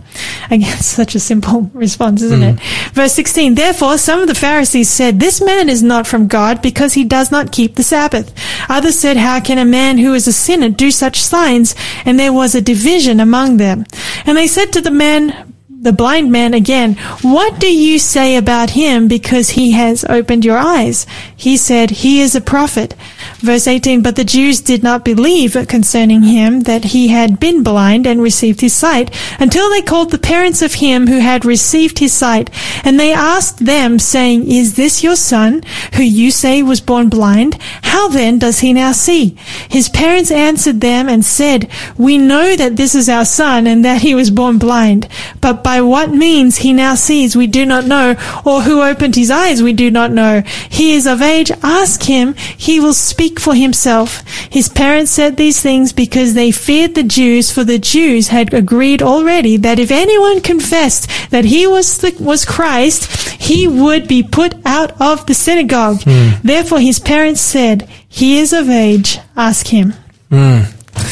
Again, such a simple response, isn't it? Mm. Verse 16, Therefore some of the Pharisees said, This man is not from God because he does not keep the Sabbath. Others said, How can a man who is a sinner do such signs? And there
was a division among them. And they said to the man, the blind man again, what do you say about him because he has opened your eyes? He said, he is a prophet. Verse 18, but the Jews did not believe concerning him that he had been blind and received his sight until they called the parents of him who had received his sight. And they asked them saying, is this your son who you say was born blind? How then does he now see? His parents answered them and said, we know that this is our son and that he was born blind, but by what means he now sees we do not know, or who opened his eyes we do not know. He is of age, ask him, he will speak for himself. His parents said these things because they feared the Jews, for the Jews had agreed already that if anyone confessed that he was the, was Christ, he would be put out of the synagogue. Hmm. Therefore his parents said, he is of age, ask him. Hmm.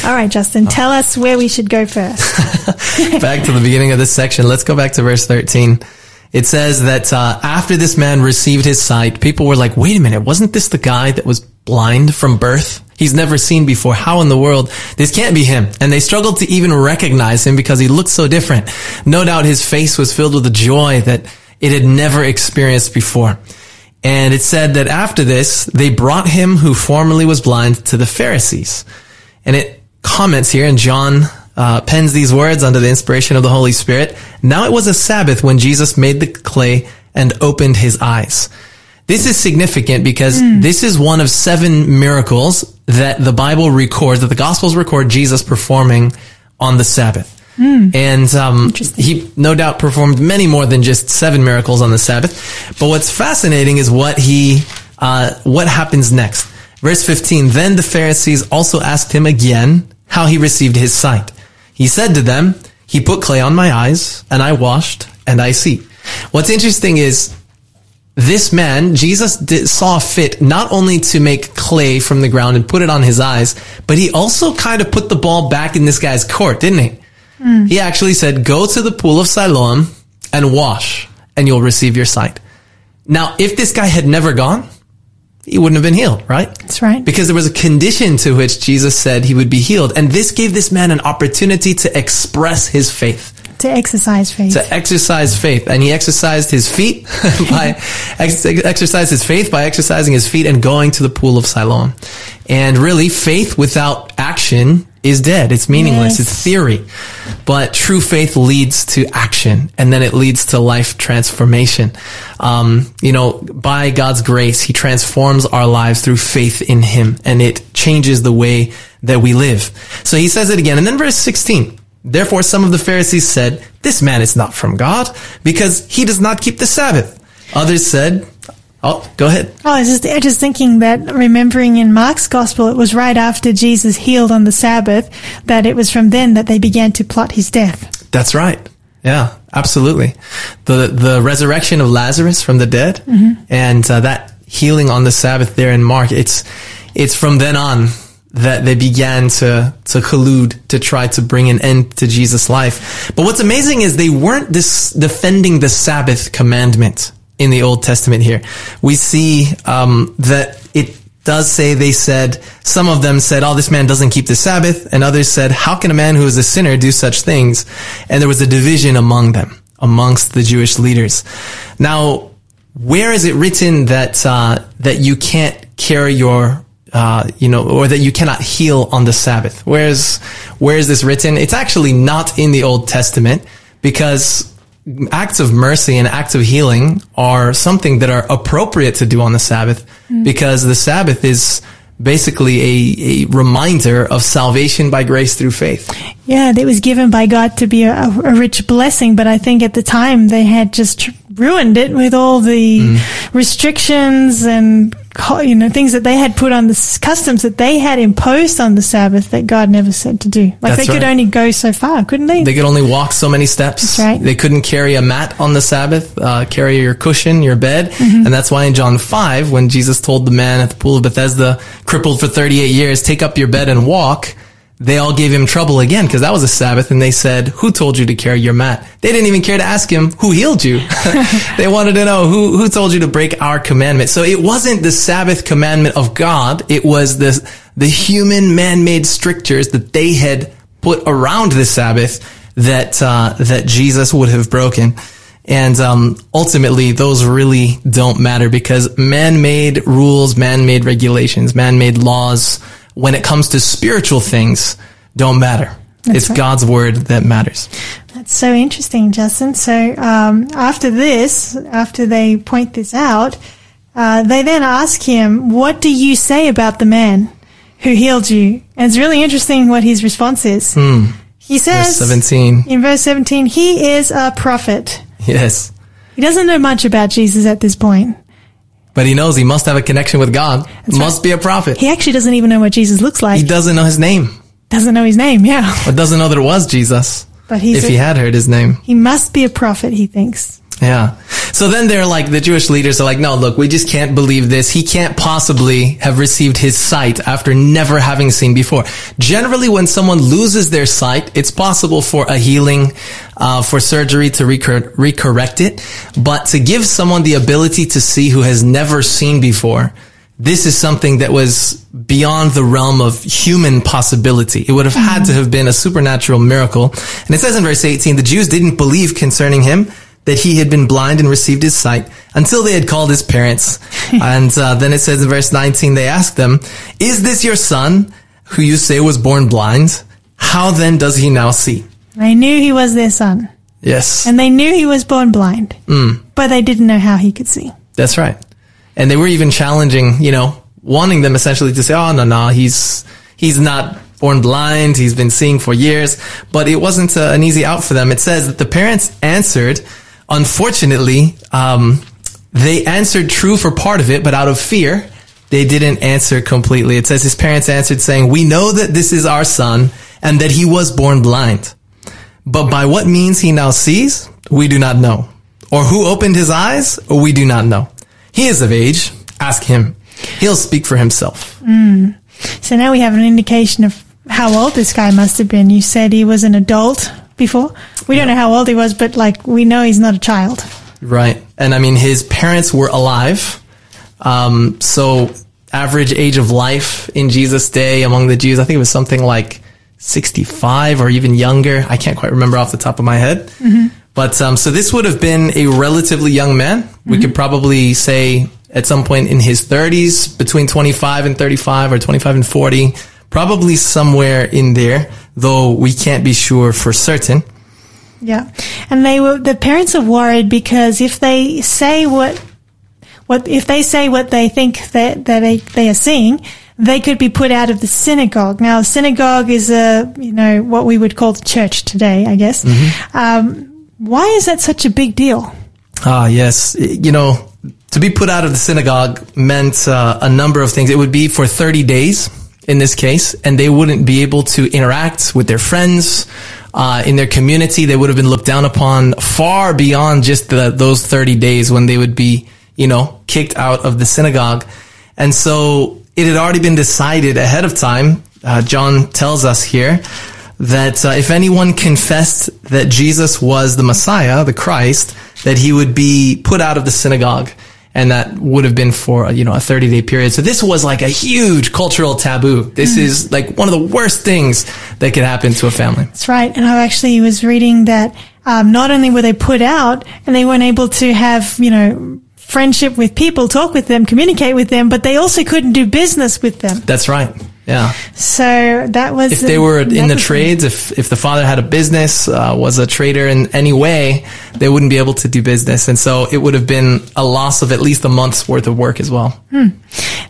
All right, Justin, tell us where we should go first.
back to the beginning of this section. Let's go back to verse 13. It says that uh, after this man received his sight, people were like, wait a minute, wasn't this the guy that was blind from birth? He's never seen before. How in the world? This can't be him. And they struggled to even recognize him because he looked so different. No doubt his face was filled with a joy that it had never experienced before. And it said that after this, they brought him who formerly was blind to the Pharisees. And it comments here, and John uh, pens these words under the inspiration of the Holy Spirit. Now it was a Sabbath when Jesus made the clay and opened his eyes. This is significant because this is one of seven miracles that the Bible records, that the Gospels record Jesus performing on the Sabbath. And um, he no doubt performed many more than just seven miracles on the Sabbath. But what's fascinating is what he, uh, what happens next. Verse 15, then the Pharisees also asked him again how he received his sight. He said to them, he put clay on my eyes and I washed and I see. What's interesting is this man, Jesus did, saw fit not only to make clay from the ground and put it on his eyes, but he also kind of put the ball back in this guy's court, didn't he? Hmm. He actually said, go to the pool of Siloam and wash and you'll receive your sight. Now, if this guy had never gone, he wouldn't have been healed, right?
That's right.
Because there was a condition to which Jesus said he would be healed. And this gave this man an opportunity to express his faith
To exercise faith.
to exercise faith, and he exercised his feet by ex- exercised his faith by exercising his feet and going to the pool of Siloam. And really, faith without action is dead. It's meaningless.
Yes.
It's theory. But true faith leads to action, and then it leads to life transformation. Um, you know, by God's grace, He transforms our lives through faith in Him, and it changes the way that we live. So He says it again, and then verse sixteen. Therefore, some of the Pharisees said, This man is not from God, because he does not keep the Sabbath. Others said, Oh, go ahead.
Oh, I was just, I was just thinking that remembering in Mark's gospel, it was right after Jesus healed on the Sabbath that it was from then that they began to plot his death.
That's right. Yeah, absolutely. The the resurrection of Lazarus from the dead and uh, that healing on the Sabbath there in Mark. It's it's from then on that they began to to collude to try to bring an end to Jesus' life. But what's amazing is they weren't dis- defending the Sabbath commandment in the Old Testament. Here we see um, that it does say they said some of them said oh this man doesn't keep the sabbath and others said how can a man who is a sinner do such things and there was a division among them amongst the jewish leaders now where is it written that uh, that you can't carry your uh, you know, or that you cannot heal on the Sabbath. Where's where is this written? It's actually not in the Old Testament because acts of mercy and acts of healing are something that are appropriate to do on the Sabbath mm. because the Sabbath is basically a, a reminder of salvation by grace through faith.
Yeah, it was given by God to be a, a rich blessing, but I think at the time they had just ruined it with all the mm. restrictions and you know things that they had put on the customs that they had imposed on the Sabbath that God never said to do. Like
That's
they could
right.
only go so far, couldn't they?
They could only walk so many steps.
That's right.
They couldn't carry a mat on the Sabbath, uh, carry your cushion, your bed.
Mm-hmm.
And that's why in John 5, when Jesus told the man at the pool of Bethesda, crippled for 38 years, take up your bed and walk, they all gave him trouble again because that was a Sabbath. And they said, who told you to carry your mat? They didn't even care to ask him who healed you. they wanted to know who, who told you to break our commandment. So it wasn't the Sabbath commandment of God. It was the, the human man-made strictures that they had put around the Sabbath that uh, that Jesus would have broken. And um, ultimately, those really don't matter because man-made rules, man-made regulations, man-made laws, when it comes to spiritual things, don't matter. it's
right.
God's word that matters.
That's so interesting, Justin. So um, after this, after they point this out, uh, they then ask him, "What do you say about the man who healed you?" And it's really interesting what his response is. He says,
Verse 17.
in verse 17, he is a prophet.
Yes.
He doesn't know much about Jesus at this point.
But he knows he must have a connection with God. must be a prophet.
He actually doesn't even know what Jesus looks like.
He doesn't know his name.
doesn't know his name, yeah.
But doesn't know that it was Jesus.
But he's
if
a-
he had heard his name.
He must be a prophet, he thinks.
Yeah. So then they're like, the Jewish leaders are like, no, look, we just can't believe this. He can't possibly have received his sight after never having seen before. Generally, when someone loses their sight, it's possible for a healing, uh, for surgery to recor- recorrect it. But to give someone the ability to see who has never seen before, this is something that was beyond the realm of human possibility. It would have had to have been a supernatural miracle. And it says in verse 18, the Jews didn't believe concerning him that he had been blind and received his sight until they had called his parents. and uh, then it says in verse 19, they asked them, is this your son who you say was born blind? How then does he now see?
They knew he was their son.
Yes.
And they knew he was born blind. But they didn't know how he could see.
That's right. And they were even challenging, you know, wanting them essentially to say, "Oh no, no, he's he's not born blind. He's been seeing for years." But it wasn't uh, an easy out for them. It says that the parents answered. Unfortunately, um, they answered true for part of it, but out of fear, they didn't answer completely. It says his parents answered saying, "We know that this is our son and that he was born blind." But by what means he now sees, we do not know. Or who opened his eyes, we do not know. He is of age. Ask him. He'll speak for himself.
So now we have an indication of how old this guy must have been. You said he was an adult before. We don't know how old he was, but like we know he's not a child.
Right. And I mean, his parents were alive. Um, so average age of life in Jesus' day among the Jews, I think it was something like 65 or even younger. I can't quite remember off the top of my head. But, um, so this would have been a relatively young man. We could probably say at some point in his 30s, between 25 and 35 or 25 and 40, probably somewhere in there, though we can't be sure for certain.
Yeah. And they were, the parents are worried because if they say what, what, if they say what they think that, that they, they are seeing, they could be put out of the synagogue. Now, synagogue is a, you know, what we would call the church today, I guess. Um, why is that such a big deal?
Ah, yes. You know, to be put out of the synagogue meant uh, a number of things. It would be for 30 days in this case, and they wouldn't be able to interact with their friends. Uh, in their community, they would have been looked down upon far beyond just the, those 30 days when they would be, you know, kicked out of the synagogue. And so it had already been decided ahead of time. Uh, John tells us here that uh, if anyone confessed that Jesus was the Messiah, the Christ, that he would be put out of the synagogue. And that would have been for, you know, a 30 day period. So this was like a huge cultural taboo. This is like one of the worst things that could happen to a family.
That's right. And I actually was reading that um, not only were they put out and they weren't able to have, you know, friendship with people, talk with them, communicate with them, but they also couldn't do business with them.
That's right. Yeah.
So that was
If they were in the trades, if, if the father had a business, uh, was a trader in any way, they wouldn't be able to do business. And so it would have been a loss of at least a month's worth of work as well.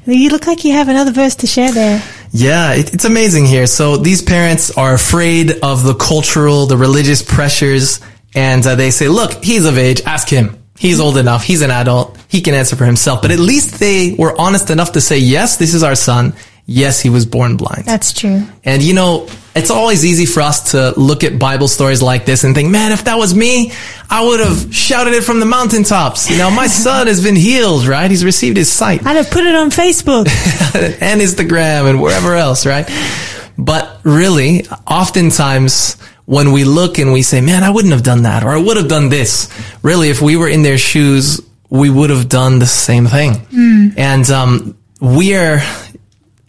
You look like you have another verse to share there.
Yeah, it, it's amazing here. So these parents are afraid of the cultural, the religious pressures, and uh, they say, look, he's of age, ask him. He's old enough, he's an adult, he can answer for himself. But at least they were honest enough to say, yes, this is our son. Yes, he was born blind.
That's true.
And you know, it's always easy for us to look at Bible stories like this and think, man, if that was me, I would have shouted it from the mountaintops. You know, my son has been healed, right? He's received his sight
I'd have put it on Facebook.
and Instagram and wherever else, right? But really, oftentimes when we look and we say, man, I wouldn't have done that or I would have done this. Really, if we were in their shoes, we would have done the same thing. And, um, we are,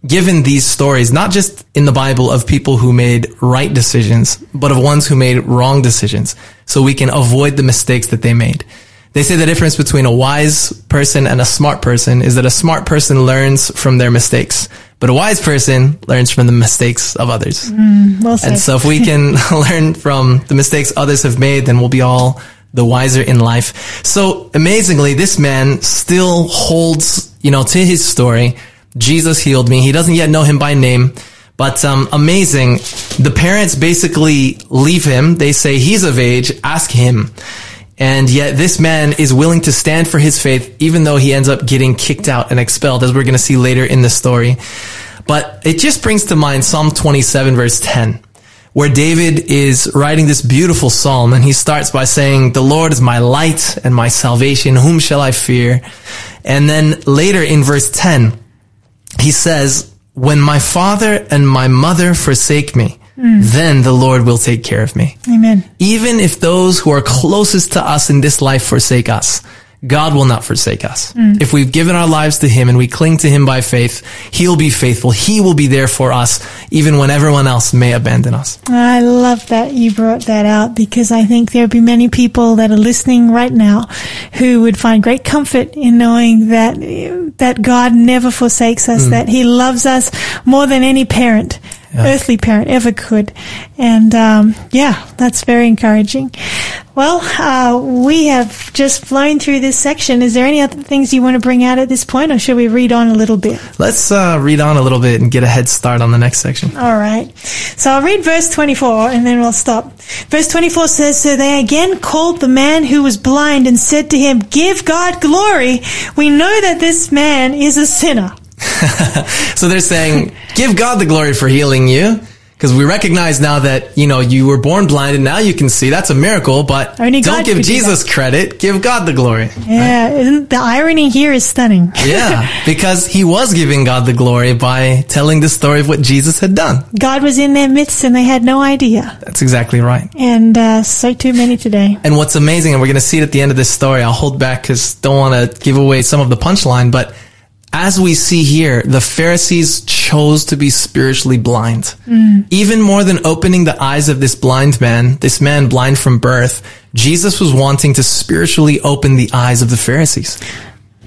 given these stories, not just in the Bible of people who made right decisions, but of ones who made wrong decisions, so we can avoid the mistakes that they made. They say the difference between a wise person and a smart person is that a smart person learns from their mistakes, but a wise person learns from the mistakes of others.
Mm, well.
And so if we can learn from the mistakes others have made, then we'll be all the wiser in life. So amazingly, this man still holds, you know, to his story. Jesus healed me. He doesn't yet know him by name. But um, amazing, the parents basically leave him. They say he's of age. Ask him. And yet this man is willing to stand for his faith, even though he ends up getting kicked out and expelled, as we're going to see later in the story. But it just brings to mind Psalm 27 verse 10, where David is writing this beautiful psalm and he starts by saying, the Lord is my light and my salvation. Whom shall I fear? And then later in verse 10, he says, when my father and my mother forsake me, hmm. then the Lord will take care of me.
Amen.
Even if those who are closest to us in this life forsake us, God will not forsake us. Mm. If we've given our lives to Him and we cling to Him by faith, He'll be faithful. He will be there for us, even when everyone else may abandon us.
I love that you brought that out because I think there'll be many people that are listening right now who would find great comfort in knowing that that God never forsakes us, mm. that He loves us more than any parent, earthly parent ever could. And um, yeah, that's very encouraging. Well, uh, we have just flown through this section. Is there any other things you want to bring out at this point, or should we read on a little bit?
Let's uh, read on a little bit and get a head start on the next section.
All right. So I'll read verse 24 and then we'll stop. Verse 24 says, So they again called the man who was blind and said to him, Give God glory. We know that this man is a sinner.
So they're saying, give God the glory for healing you. Because we recognize now that, you know, you were born blind and now you can see. That's a miracle, but
Only
don't
God
give
could do
Jesus credit. Give God the glory.
Yeah, isn't the irony here is stunning.
Yeah, because he was giving God the glory by telling the story of what Jesus had done.
God was in their midst and they had no idea.
That's exactly right.
And uh, so too many today.
And what's amazing, and we're going to see it at the end of this story, I'll hold back because don't want to give away some of the punchline, but as we see here, the Pharisees chose to be spiritually blind. Even more than opening the eyes of this blind man, this man blind from birth, Jesus was wanting to spiritually open the eyes of the Pharisees.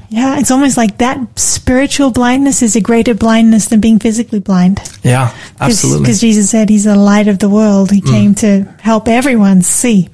Yeah, it's almost like that spiritual blindness is a greater blindness than being physically blind.
Yeah, absolutely. Mm.
Because Jesus said he's the light of the world. He came to help everyone see,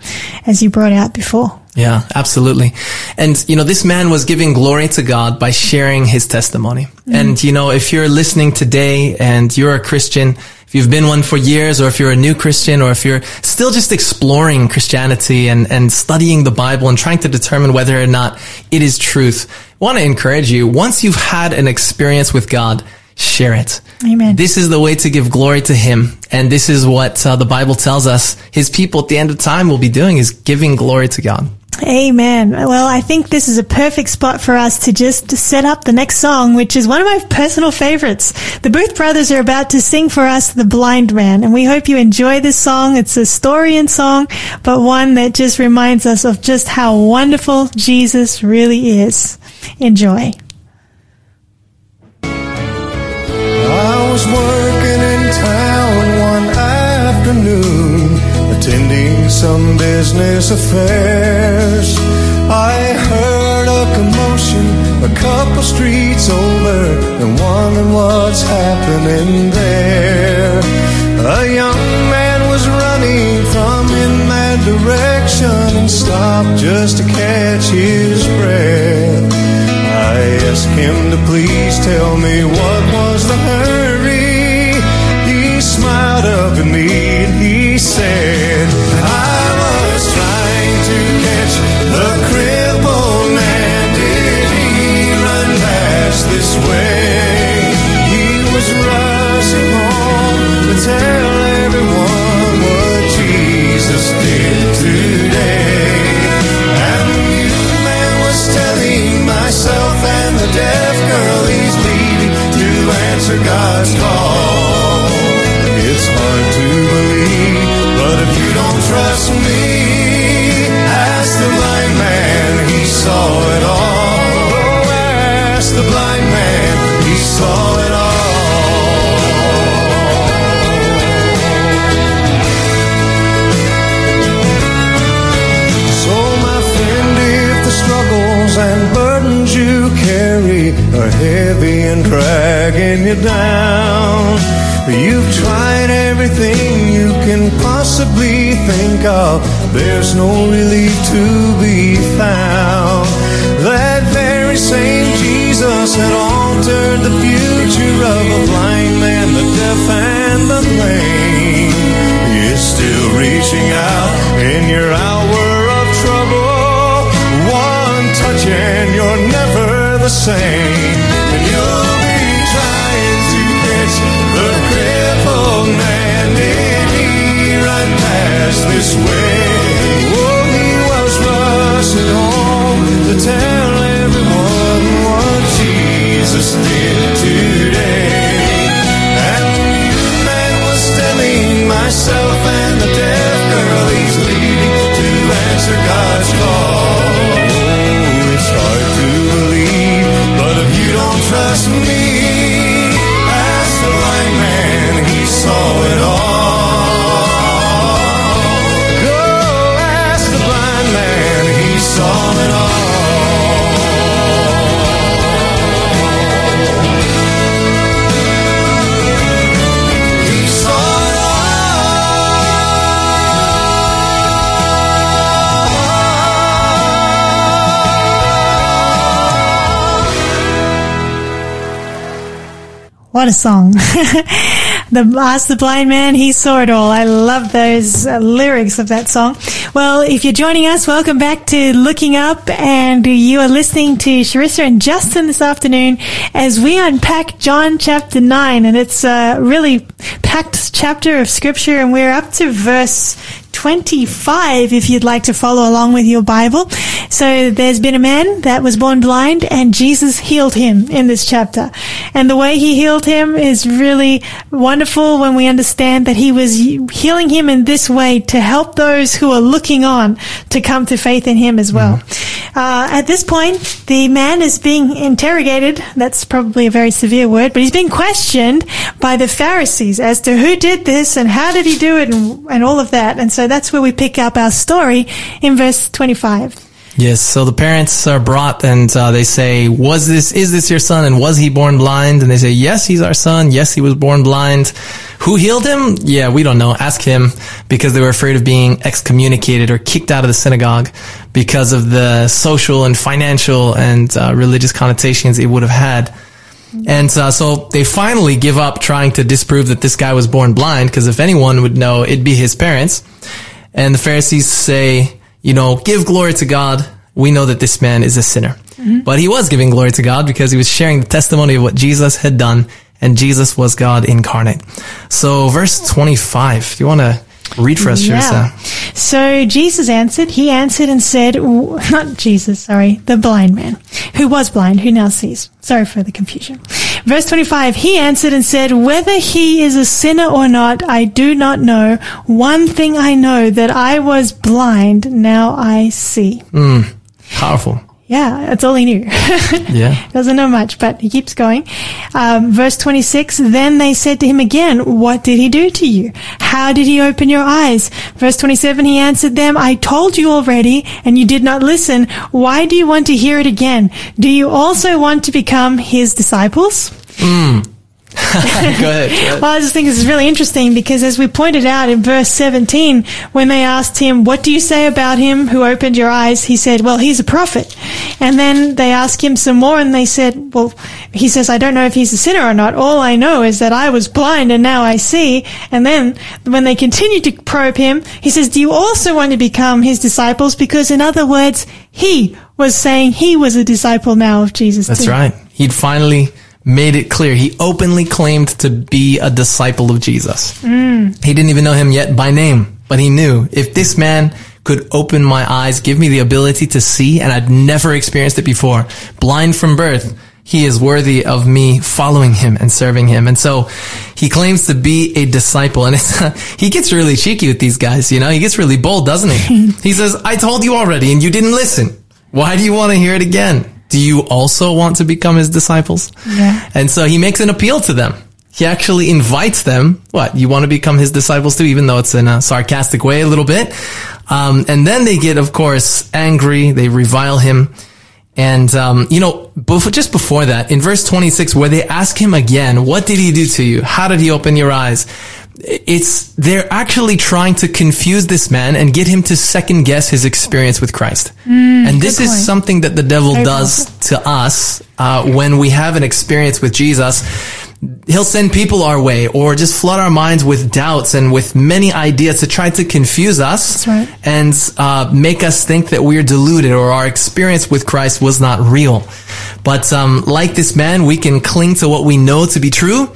as you brought out before.
Yeah, absolutely. And, you know, this man was giving glory to God by sharing his testimony. And, you know, if you're listening today and you're a Christian, if you've been one for years or if you're a new Christian or if you're still just exploring Christianity and, and studying the Bible and trying to determine whether or not it is truth, I want to encourage you, once you've had an experience with God, share it.
Amen.
This is the way to give glory to Him. And this is what uh, the Bible tells us His people at the end of time will be doing is giving glory to God.
Amen. Well, I think this is a perfect spot for us to just set up the next song, which is one of my personal favorites. The Booth Brothers are about to sing for us The Blind Man, and we hope you enjoy this song. It's a Storian song, but one that just reminds us of just how wonderful Jesus really is. Enjoy.
I was some business affairs. I heard a commotion a couple streets over and wondering what's happening there. A young man was running from in that direction and stopped just to catch his breath. I asked him to please tell me what was the hurry. He smiled up at me and he said, I was trying to catch the crippled man. Did he run past this way? He was rushing home to tell everyone what Jesus did today. And the mute man was telling myself and the deaf girl he's leaving to answer God's call. me as the blind man, he saw it all. Oh, as the blind man, he saw it all. So my friend, if the struggles and are heavy and dragging you down. You've tried everything you can possibly think of. There's no relief to be found. That very same Jesus that altered the future of a blind man, the deaf and the lame is still reaching out in your hour of trouble. One touch and you're the same. And you'll be trying to catch the crippled man. Did he run past this way? Oh, he was rushing home to tell everyone what Jesus did today. And mute man was telling myself and the deaf girl he's leading to answer God's me, ask the blind man, he saw it all.
What a song. the Ask the Blind Man, he saw it all. I love those uh, lyrics of that song. Well, if you're joining us, welcome back to Looking Up and you are listening to Sharissa and Justin this afternoon as we unpack John chapter 9 and it's a really packed chapter of scripture and we're up to verse 25 if you'd like to follow along with your Bible. So there's been a man that was born blind and Jesus healed him in this chapter. And the way he healed him is really wonderful when we understand that he was healing him in this way to help those who are looking on to come to faith in him as well. Uh, at this point, the man is being interrogated. That's probably a very severe word, but he's being questioned by the Pharisees as to who did this and how did he do it and, and all of that. And so that's where we pick up our story in verse 25.
Yes, so the parents are brought and uh, they say, "Was this is this your son? And was he born blind?" And they say, "Yes, he's our son. Yes, he was born blind." Who healed him? Yeah, we don't know. Ask him because they were afraid of being excommunicated or kicked out of the synagogue because of the social and financial and uh, religious connotations it would have had. And uh, so they finally give up trying to disprove that this guy was born blind because if anyone would know, it'd be his parents. And the Pharisees say, you know, give glory to God. We know that this man is a sinner. Mm-hmm. But he was giving glory to God because he was sharing the testimony of what Jesus had done and Jesus was God incarnate. So verse 25, do you want to read for us,
Yeah. So Jesus answered, he answered and said, not Jesus, sorry, the blind man, who was blind, who now sees. Sorry for the confusion. Verse 25, he answered and said, whether he is a sinner or not, I do not know. One thing I know, that I was blind, now I see. Hmm.
Powerful.
Yeah, that's all he knew.
Yeah.
Doesn't know much, but he keeps going. Um, verse 26, then they said to him again, what did he do to you? How did he open your eyes? Verse 27, he answered them, I told you already, and you did not listen. Why do you want to hear it again? Do you also want to become his disciples?
Go ahead. Go ahead.
Well, I just think this is really interesting because as we pointed out in verse 17, when they asked him, what do you say about him who opened your eyes? He said, well, he's a prophet. And then they asked him some more and they said, well, he says, I don't know if he's a sinner or not. All I know is that I was blind and now I see. And then when they continued to probe him, he says, do you also want to become his disciples? Because in other words, he was saying he was a disciple now of Jesus.
That's
too.
right. He'd finally made it clear. He openly claimed to be a disciple of Jesus.
Mm.
He didn't even know him yet by name, but he knew if this man could open my eyes, give me the ability to see, and I'd never experienced it before, blind from birth, he is worthy of me following him and serving him. And so he claims to be a disciple and it's, he gets really cheeky with these guys, you know, he gets really bold, doesn't he? he says, I told you already and you didn't listen. Why do you want to hear it again? Do you also want to become his disciples?
Yeah.
And so he makes an appeal to them. He actually invites them. What? You want to become his disciples too, even though it's in a sarcastic way a little bit. Um, and then they get, of course, angry. They revile him. And, um, you know, before, just before that, in verse 26, where they ask him again, what did he do to you? How did he open your eyes? It's, they're actually trying to confuse this man and get him to second guess his experience with Christ. and this is something that the devil does to us, uh, when we have an experience with Jesus. He'll send people our way or just flood our minds with doubts and with many ideas to try to confuse us
right.
and uh, make us think that we're deluded or our experience with Christ was not real. But um, like this man, we can cling to what we know to be true,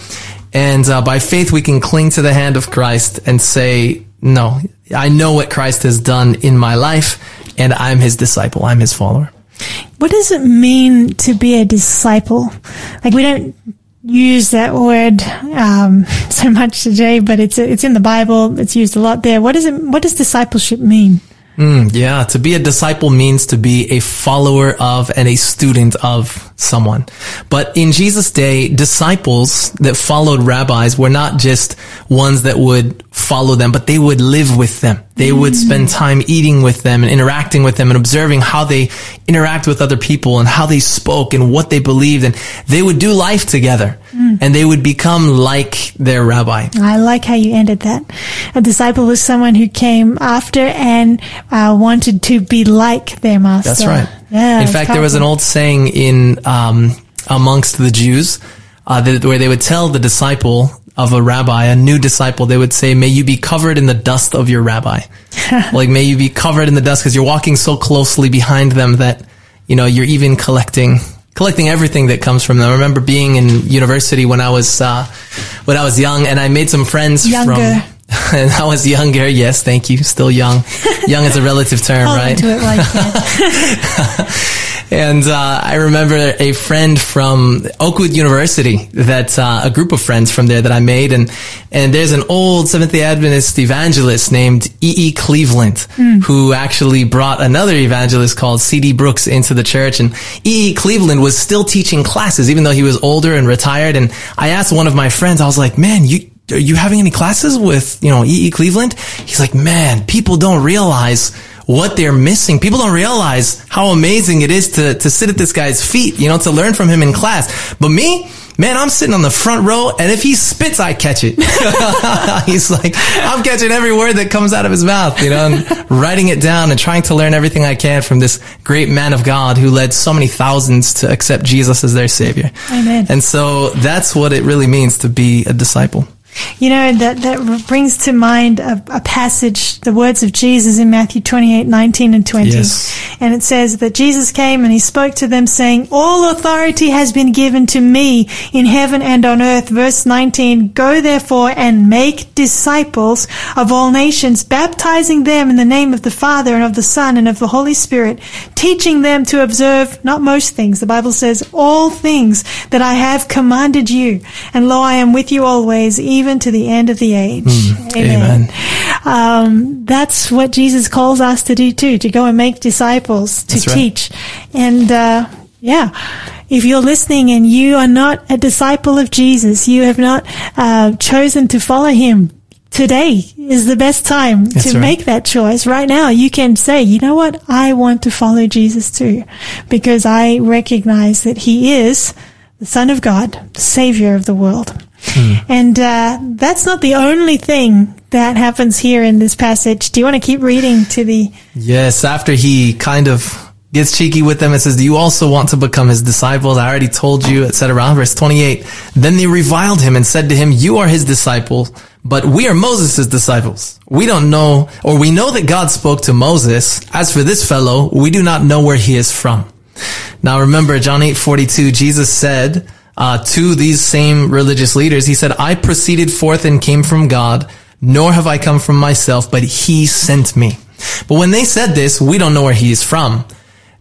and uh, by faith we can cling to the hand of Christ and say, "No, I know what Christ has done in my life, and I'm His disciple. I'm His follower."
What does it mean to be a disciple? Like we don't use that word um, so much today, but it's it's in the Bible. It's used a lot there. What does it? What does discipleship mean?
Mm, yeah, to be a disciple means to be a follower of and a student of someone. But in Jesus' day, disciples that followed rabbis were not just ones that would follow them, but they would live with them. They would spend time eating with them and interacting with them and observing how they interact with other people and how they spoke and what they believed. And they would do life together and they would become like their rabbi.
I like how you ended that. A disciple was someone who came after and uh, wanted to be like their master.
That's right.
Yeah.
In fact, there was an old saying in um, amongst the Jews uh, that, where they would tell the disciple of a rabbi, a new disciple, they would say, "May you be covered in the dust of your rabbi." like, may you be covered in the dust because you're walking so closely behind them that you know you're even collecting collecting everything that comes from them. I remember being in university when I was uh, when I was young, and I made some friends
Younger.
from. And I was younger. Yes, thank you. Still young. young is a relative term, right?
on to it like.
And uh, I remember a friend from Oakwood University that uh, a group of friends from there that I made, and and there's an old Seventh Day Adventist evangelist named E. E. Cleveland who actually brought another evangelist called C. D. Brooks into the church, and E. E. Cleveland was still teaching classes even though he was older and retired. And I asked one of my friends, I was like, "Man, you." Are you having any classes with, you know, E. E. Cleveland? He's like, man, people don't realize what they're missing. People don't realize how amazing it is to, to sit at this guy's feet, you know, to learn from him in class. But me, man, I'm sitting on the front row and if he spits, I catch it. He's like, I'm catching every word that comes out of his mouth, you know, and writing it down and trying to learn everything I can from this great man of God who led so many thousands to accept Jesus as their savior.
Amen.
And so that's what it really means to be a disciple.
You know, that, that brings to mind a, a passage, the words of Jesus in Matthew 28, 19 and 20.
Yes.
And it says that Jesus came and he spoke to them saying, all authority has been given to me in heaven and on earth. Verse 19, go therefore and make disciples of all nations, baptizing them in the name of the Father and of the Son and of the Holy Spirit, teaching them to observe not most things. The Bible says all things that I have commanded you. And lo, I am with you always, even to the end of the age.
amen.
Um, that's what Jesus calls us to do too, to go and make disciples, to
That's right.
teach. And, uh, yeah, if you're listening and you are not a disciple of Jesus, you have not, uh, chosen to follow him, today is the best time
That's
to
right.
make that choice. Right now, you can say, you know what? I want to follow Jesus too, because I recognize that he is the Son of God, the Savior of the world.
Hmm.
And uh, that's not the only thing that happens here in this passage. Do you want to keep reading to the?
Yes, after he kind of gets cheeky with them and says, Do you also want to become his disciples? I already told you, etc. Verse 28. Then they reviled him and said to him, You are his disciple, but we are Moses' disciples. We don't know, or we know that God spoke to Moses. As for this fellow, we do not know where he is from. Now remember, John 8 42, Jesus said uh, to these same religious leaders, He said, I proceeded forth and came from God, nor have I come from myself, but He sent me. But when they said this, we don't know where He is from.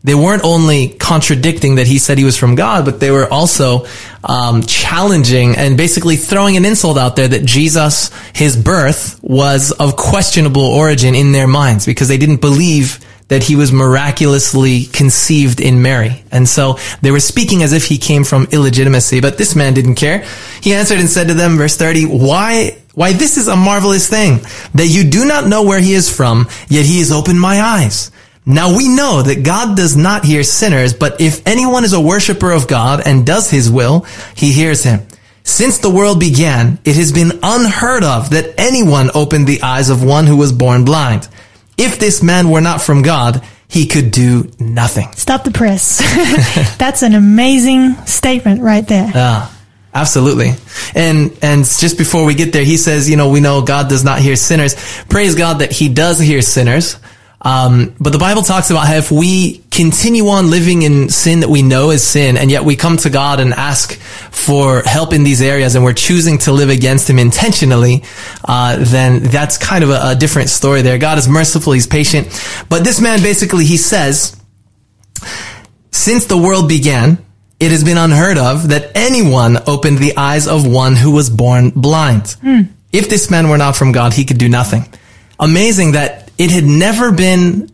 They weren't only contradicting that He said He was from God, but they were also um, challenging and basically throwing an insult out there that Jesus, His birth, was of questionable origin in their minds because they didn't believe that he was miraculously conceived in Mary. And so they were speaking as if he came from illegitimacy, but this man didn't care. He answered and said to them, verse 30, why, why this is a marvelous thing that you do not know where he is from, yet he has opened my eyes. Now we know that God does not hear sinners, but if anyone is a worshiper of God and does his will, he hears him. Since the world began, it has been unheard of that anyone opened the eyes of one who was born blind. If this man were not from God, he could do nothing.
Stop the press. That's an amazing statement right there.
Ah, absolutely. And, and just before we get there, he says, you know, we know God does not hear sinners. Praise God that he does hear sinners. Um, but the Bible talks about how if we continue on living in sin that we know is sin, and yet we come to God and ask for help in these areas, and we're choosing to live against Him intentionally, uh, then that's kind of a, a different story there. God is merciful; He's patient. But this man basically, he says, since the world began, it has been unheard of that anyone opened the eyes of one who was born blind. If this man were not from God, he could do nothing. Amazing that it had never been,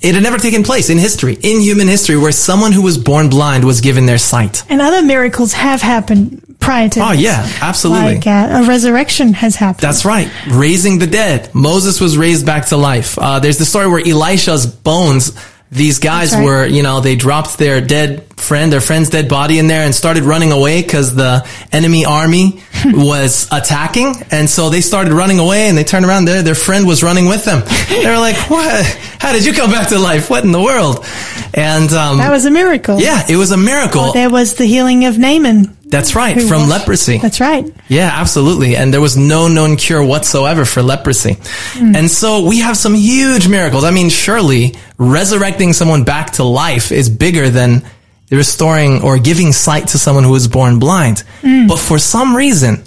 it had never taken place in history, in human history, where someone who was born blind was given their sight.
And other miracles have happened prior to
Oh
this.
yeah, absolutely.
Like uh, a resurrection has happened.
That's right. Raising the dead. Moses was raised back to life. Uh, there's the story where Elisha's bones, these guys
right.
were, you know, they dropped their dead friend, their friend's dead body in there and started running away because the enemy army was attacking. And so they started running away and they turned around there. Their friend was running with them. They were like, what? How did you come back to life? What in the world? And, um,
that was a miracle.
yeah, it was a miracle.
There was the healing of Naaman.
That's right. From
was-
leprosy.
That's right.
Yeah, absolutely. And there was no known cure whatsoever for leprosy. And so we have some huge miracles. I mean, surely resurrecting someone back to life is bigger than restoring or giving sight to someone who was born blind. Mm. But for some reason,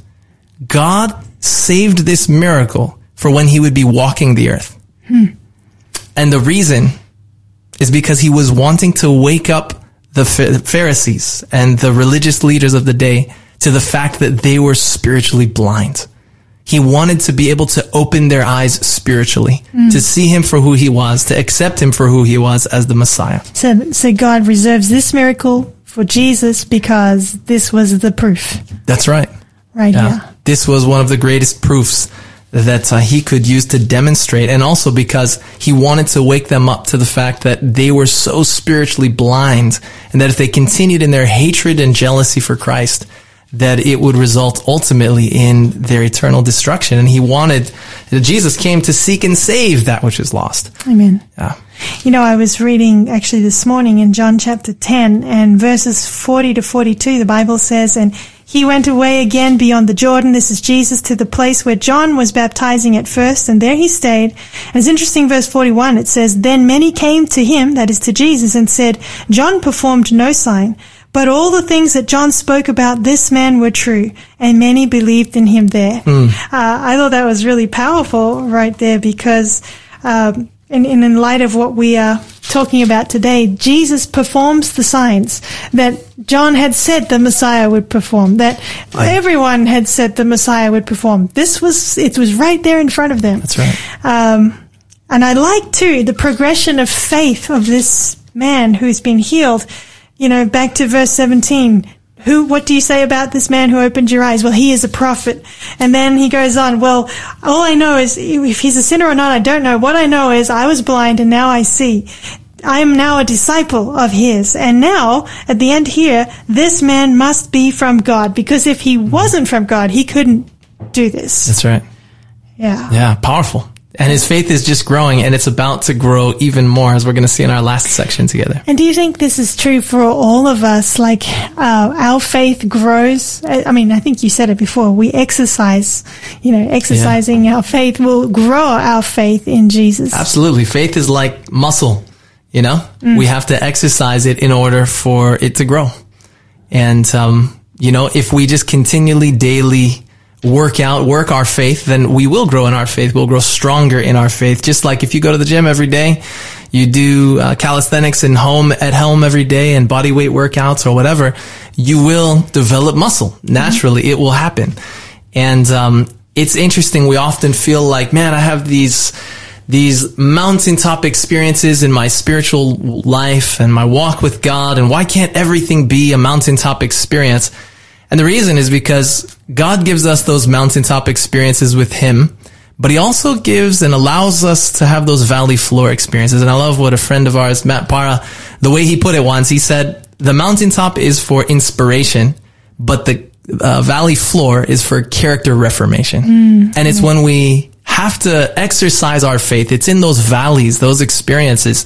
God saved this miracle for when he would be walking the earth. Hmm. And the reason is because he was wanting to wake up the Pharisees and the religious leaders of the day to the fact that they were spiritually blind. He wanted to be able to open their eyes spiritually, to see him for who he was, to accept him for who he was as the Messiah.
So, so God reserves this miracle for Jesus because this was the proof
That's right.
right
Yeah.
here.
This was one of the greatest proofs that uh, he could use to demonstrate and also because he wanted to wake them up to the fact that they were so spiritually blind and that if they continued in their hatred and jealousy for Christ that it would result ultimately in their eternal destruction and he wanted Jesus came to seek and save that which is lost.
Amen.
Yeah.
You know, I was reading actually this morning in John chapter 10 and verses 40 to 42, the Bible says, and he went away again beyond the Jordan. This is Jesus to the place where John was baptizing at first, and there he stayed. And it's interesting, verse 41, it says, Then many came to him, that is to Jesus, and said, John performed no sign, but all the things that John spoke about this man were true, and many believed in him there. Uh, I thought that was really powerful right there because, um, in, in, in light of what we are talking about today, Jesus performs the signs that John had said the Messiah would perform, that everyone had said the Messiah would perform. This was, it was right there in front of them.
That's right.
Um, and I like too the progression of faith of this man who's been healed. You know, back to verse 17. Who, what do you say about this man who opened your eyes? Well, he is a prophet. And then he goes on, well, all I know is if he's a sinner or not, I don't know. What I know is I was blind and now I see. I am now a disciple of his. And now, at the end here, this man must be from God because if he wasn't from God, he couldn't do this.
That's right.
Yeah.
Yeah, powerful. And his faith is just growing and it's about to grow even more as we're going to see in our last section together.
And do you think this is true for all of us? Like, uh, our faith grows. I I mean, I think you said it before. We exercise, you know, exercising our faith will grow our faith in Jesus.
Absolutely. Faith is like muscle, you know? We have to exercise it in order for it to grow. And, um, you know, if we just continually, daily work out, work our faith, then we will grow in our faith. We'll grow stronger in our faith. Just like if you go to the gym every day, you do uh, calisthenics and home at home every day and body weight workouts or whatever, you will develop muscle naturally. It will happen. And, um, it's interesting. We often feel like, man, I have these, these mountaintop experiences in my spiritual life and my walk with God. And why can't everything be a mountaintop experience? And the reason is because God gives us those mountaintop experiences with Him, but he also gives and allows us to have those valley floor experiences. And I love what a friend of ours, Matt Para, the way he put it once, he said, the mountaintop is for inspiration, but the uh, valley floor is for character reformation. And it's when we have to exercise our faith. It's in those valleys, those experiences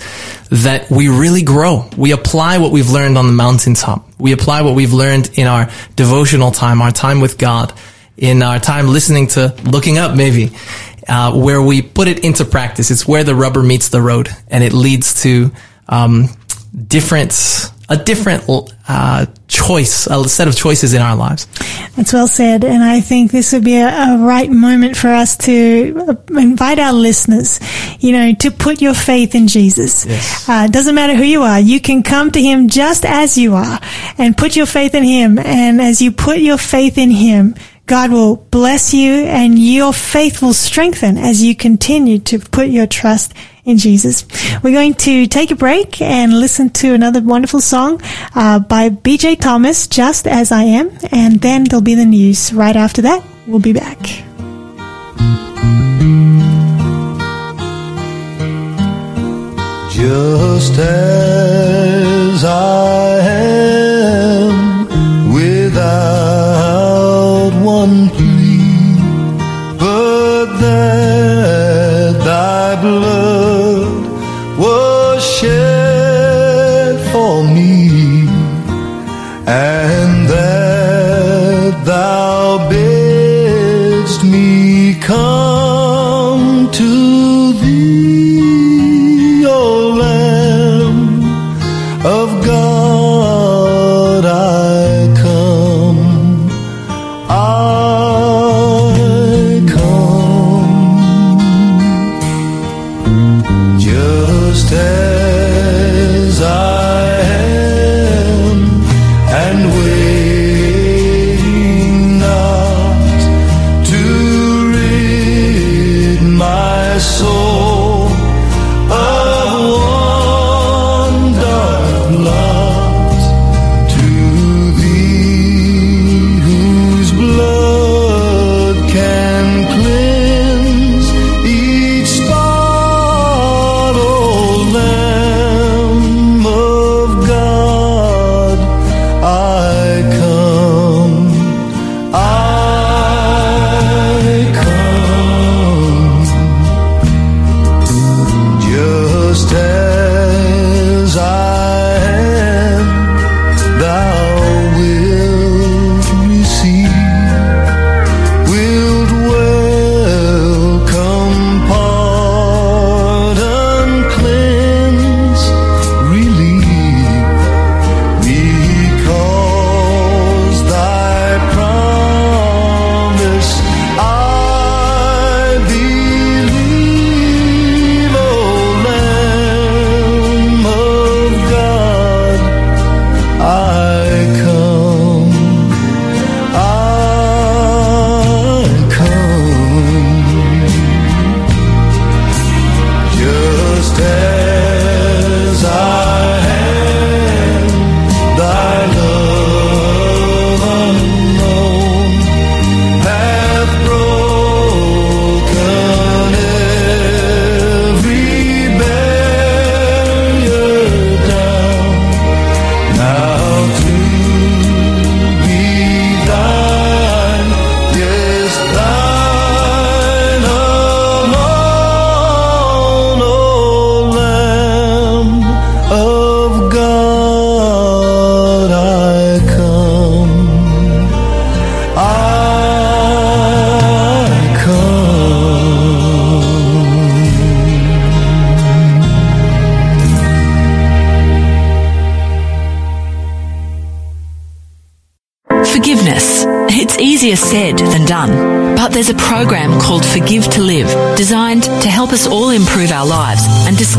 that we really grow. We apply what we've learned on the mountaintop. We apply what we've learned in our devotional time, our time with God, in our time listening to looking up maybe, uh, where we put it into practice. It's where the rubber meets the road and it leads to, um, different, a different, uh, choice, a set of choices in our lives.
That's well said. And I think this would be a, a right moment for us to uh, invite our listeners, you know, to put your faith in Jesus.
Yes.
Uh, it doesn't matter who you are. You can come to Him just as you are and put your faith in Him. And as you put your faith in Him, God will bless you and your faith will strengthen as you continue to put your trust in Jesus. We're going to take a break and listen to another wonderful song uh, by BJ Thomas, Just As I Am, and then there'll be the news right after that. We'll be back.
just as I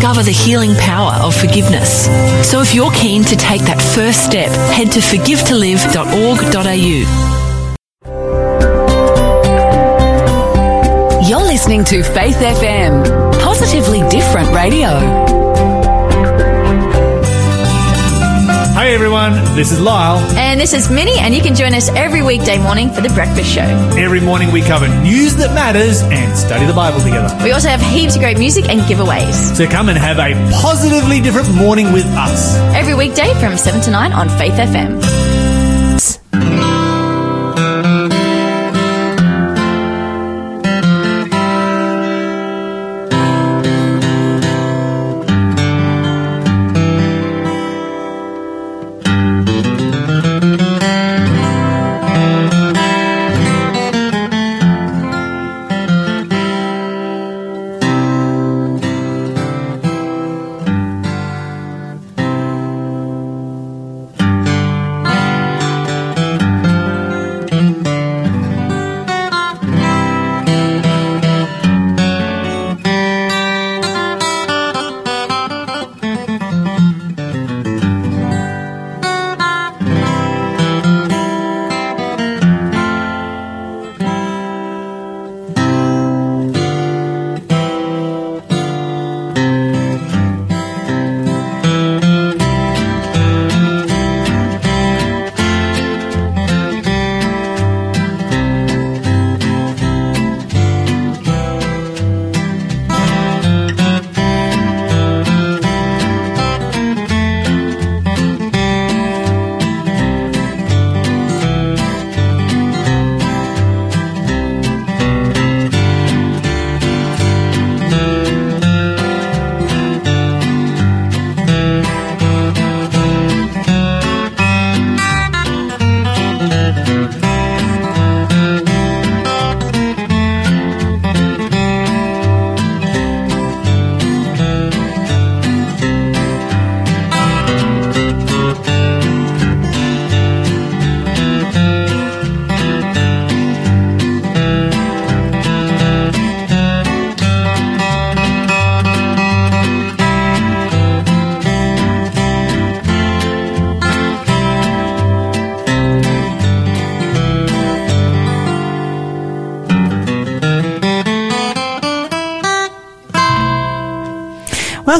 discover the healing power of forgiveness. So if you're keen to take that first step, head to forgivetolive.org.au.
You're listening to Faith FM, positively different radio.
Hi everyone, this is Lyle.
And this is Minnie, and you can join us every weekday morning for The Breakfast Show.
Every morning we cover news that matters and study the Bible together.
We also have heaps of great music and giveaways.
So come and have a positively different morning with us.
Every weekday from 7 to 9 on Faith FM.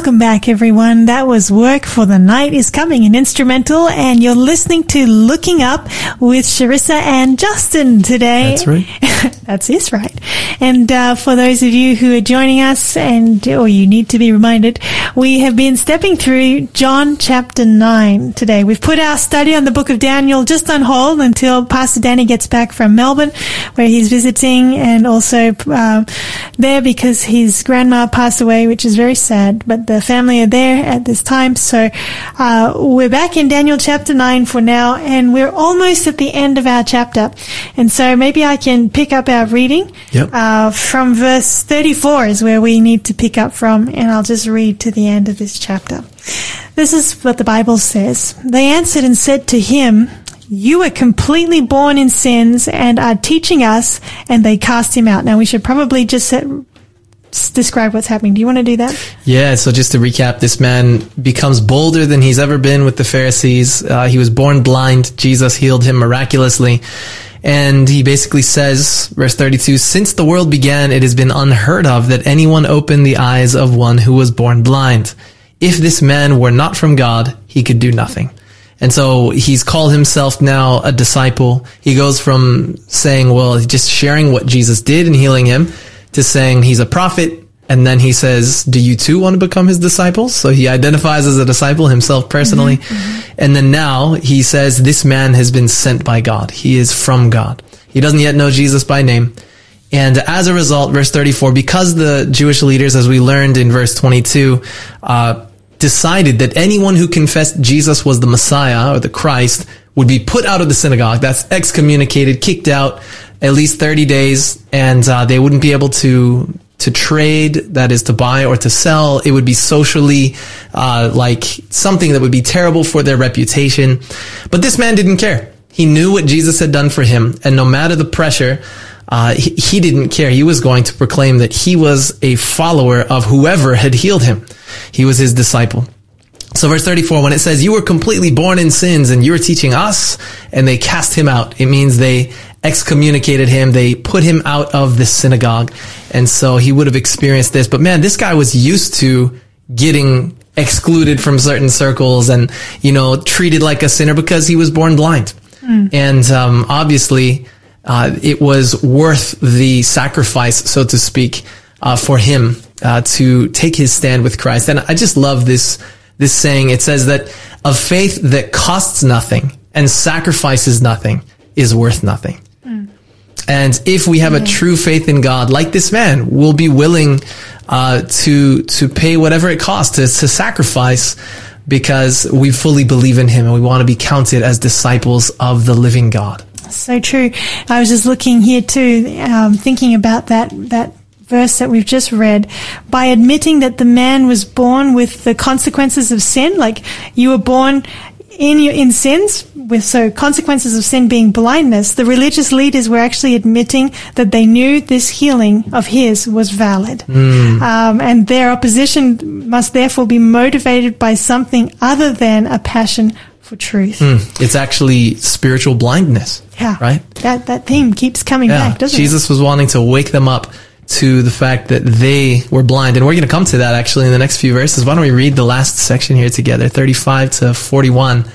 Welcome back, everyone. That was Work for the Night is Coming, an instrumental, and you're listening to Looking Up with Sharissa and Justin today.
That's right.
That's this right. And uh, for those of you who are joining us, and or you need to be reminded, we have been stepping through John chapter nine today. We've put our study on the book of Daniel just on hold until Pastor Danny gets back from Melbourne, where he's visiting, and also uh, there because his grandma passed away, which is very sad. But the family are there at this time, so uh, we're back in Daniel chapter nine for now, and we're almost at the end of our chapter. And so maybe I can pick up our reading.
Yep.
Uh, from verse 34 is where we need to pick up from, and I'll just read to the end of this chapter. This is what the Bible says. They answered and said to him, you were completely born in sins and are teaching us, and they cast him out. Now we should probably just describe what's happening. Do you want to do that?
Yeah, so just to recap, this man becomes bolder than he's ever been with the Pharisees. Uh, he was born blind. Jesus healed him miraculously. And he basically says, verse 32, since the world began, it has been unheard of that anyone opened the eyes of one who was born blind. If this man were not from God, he could do nothing. And so he's called himself now a disciple. He goes from saying, well, just sharing what Jesus did and healing him to saying he's a prophet. And then he says, do you too want to become his disciples? So he identifies as a disciple himself personally. And then now he says, this man has been sent by God. He is from God. He doesn't yet know Jesus by name. And as a result, verse 34, because the Jewish leaders, as we learned in verse 22, uh, decided that anyone who confessed Jesus was the Messiah or the Christ would be put out of the synagogue. That's excommunicated, kicked out at least 30 days, and uh, they wouldn't be able to to trade, that is to buy or to sell. It would be socially uh, like something that would be terrible for their reputation. But this man didn't care. He knew what Jesus had done for him, and no matter the pressure, uh, he, he didn't care. He was going to proclaim that he was a follower of whoever had healed him. He was his disciple. So verse 34, when it says, you were completely born in sins and you were teaching us, and they cast him out, it means they excommunicated him. They put him out of the synagogue. And so he would have experienced this. But man, this guy was used to getting excluded from certain circles and, you know, treated like a sinner because he was born blind. And, um, obviously, uh, it was worth the sacrifice, so to speak, uh, for him, uh, to take his stand with Christ. And I just love this, this saying. It says that a faith that costs nothing and sacrifices nothing is worth nothing. And if we have a true faith in God, like this man, we'll be willing uh, to to pay whatever it costs to, to sacrifice because we fully believe in Him and we want to be counted as disciples of the living God.
So true. I was just looking here too, um, thinking about that that verse that we've just read. By admitting that the man was born with the consequences of sin, like you were born in your in sins, with so consequences of sin being blindness. The religious leaders were actually admitting that they knew this healing of his was valid, um, and their opposition must therefore be motivated by something other than a passion for truth.
It's actually spiritual blindness.
Yeah.
Right?
That that theme keeps coming
Yeah.
back, doesn't it?
Jesus was wanting to wake them up to the fact that they were blind. And we're going to come to that actually in the next few verses. Why don't we read the last section here together, 35 to 41?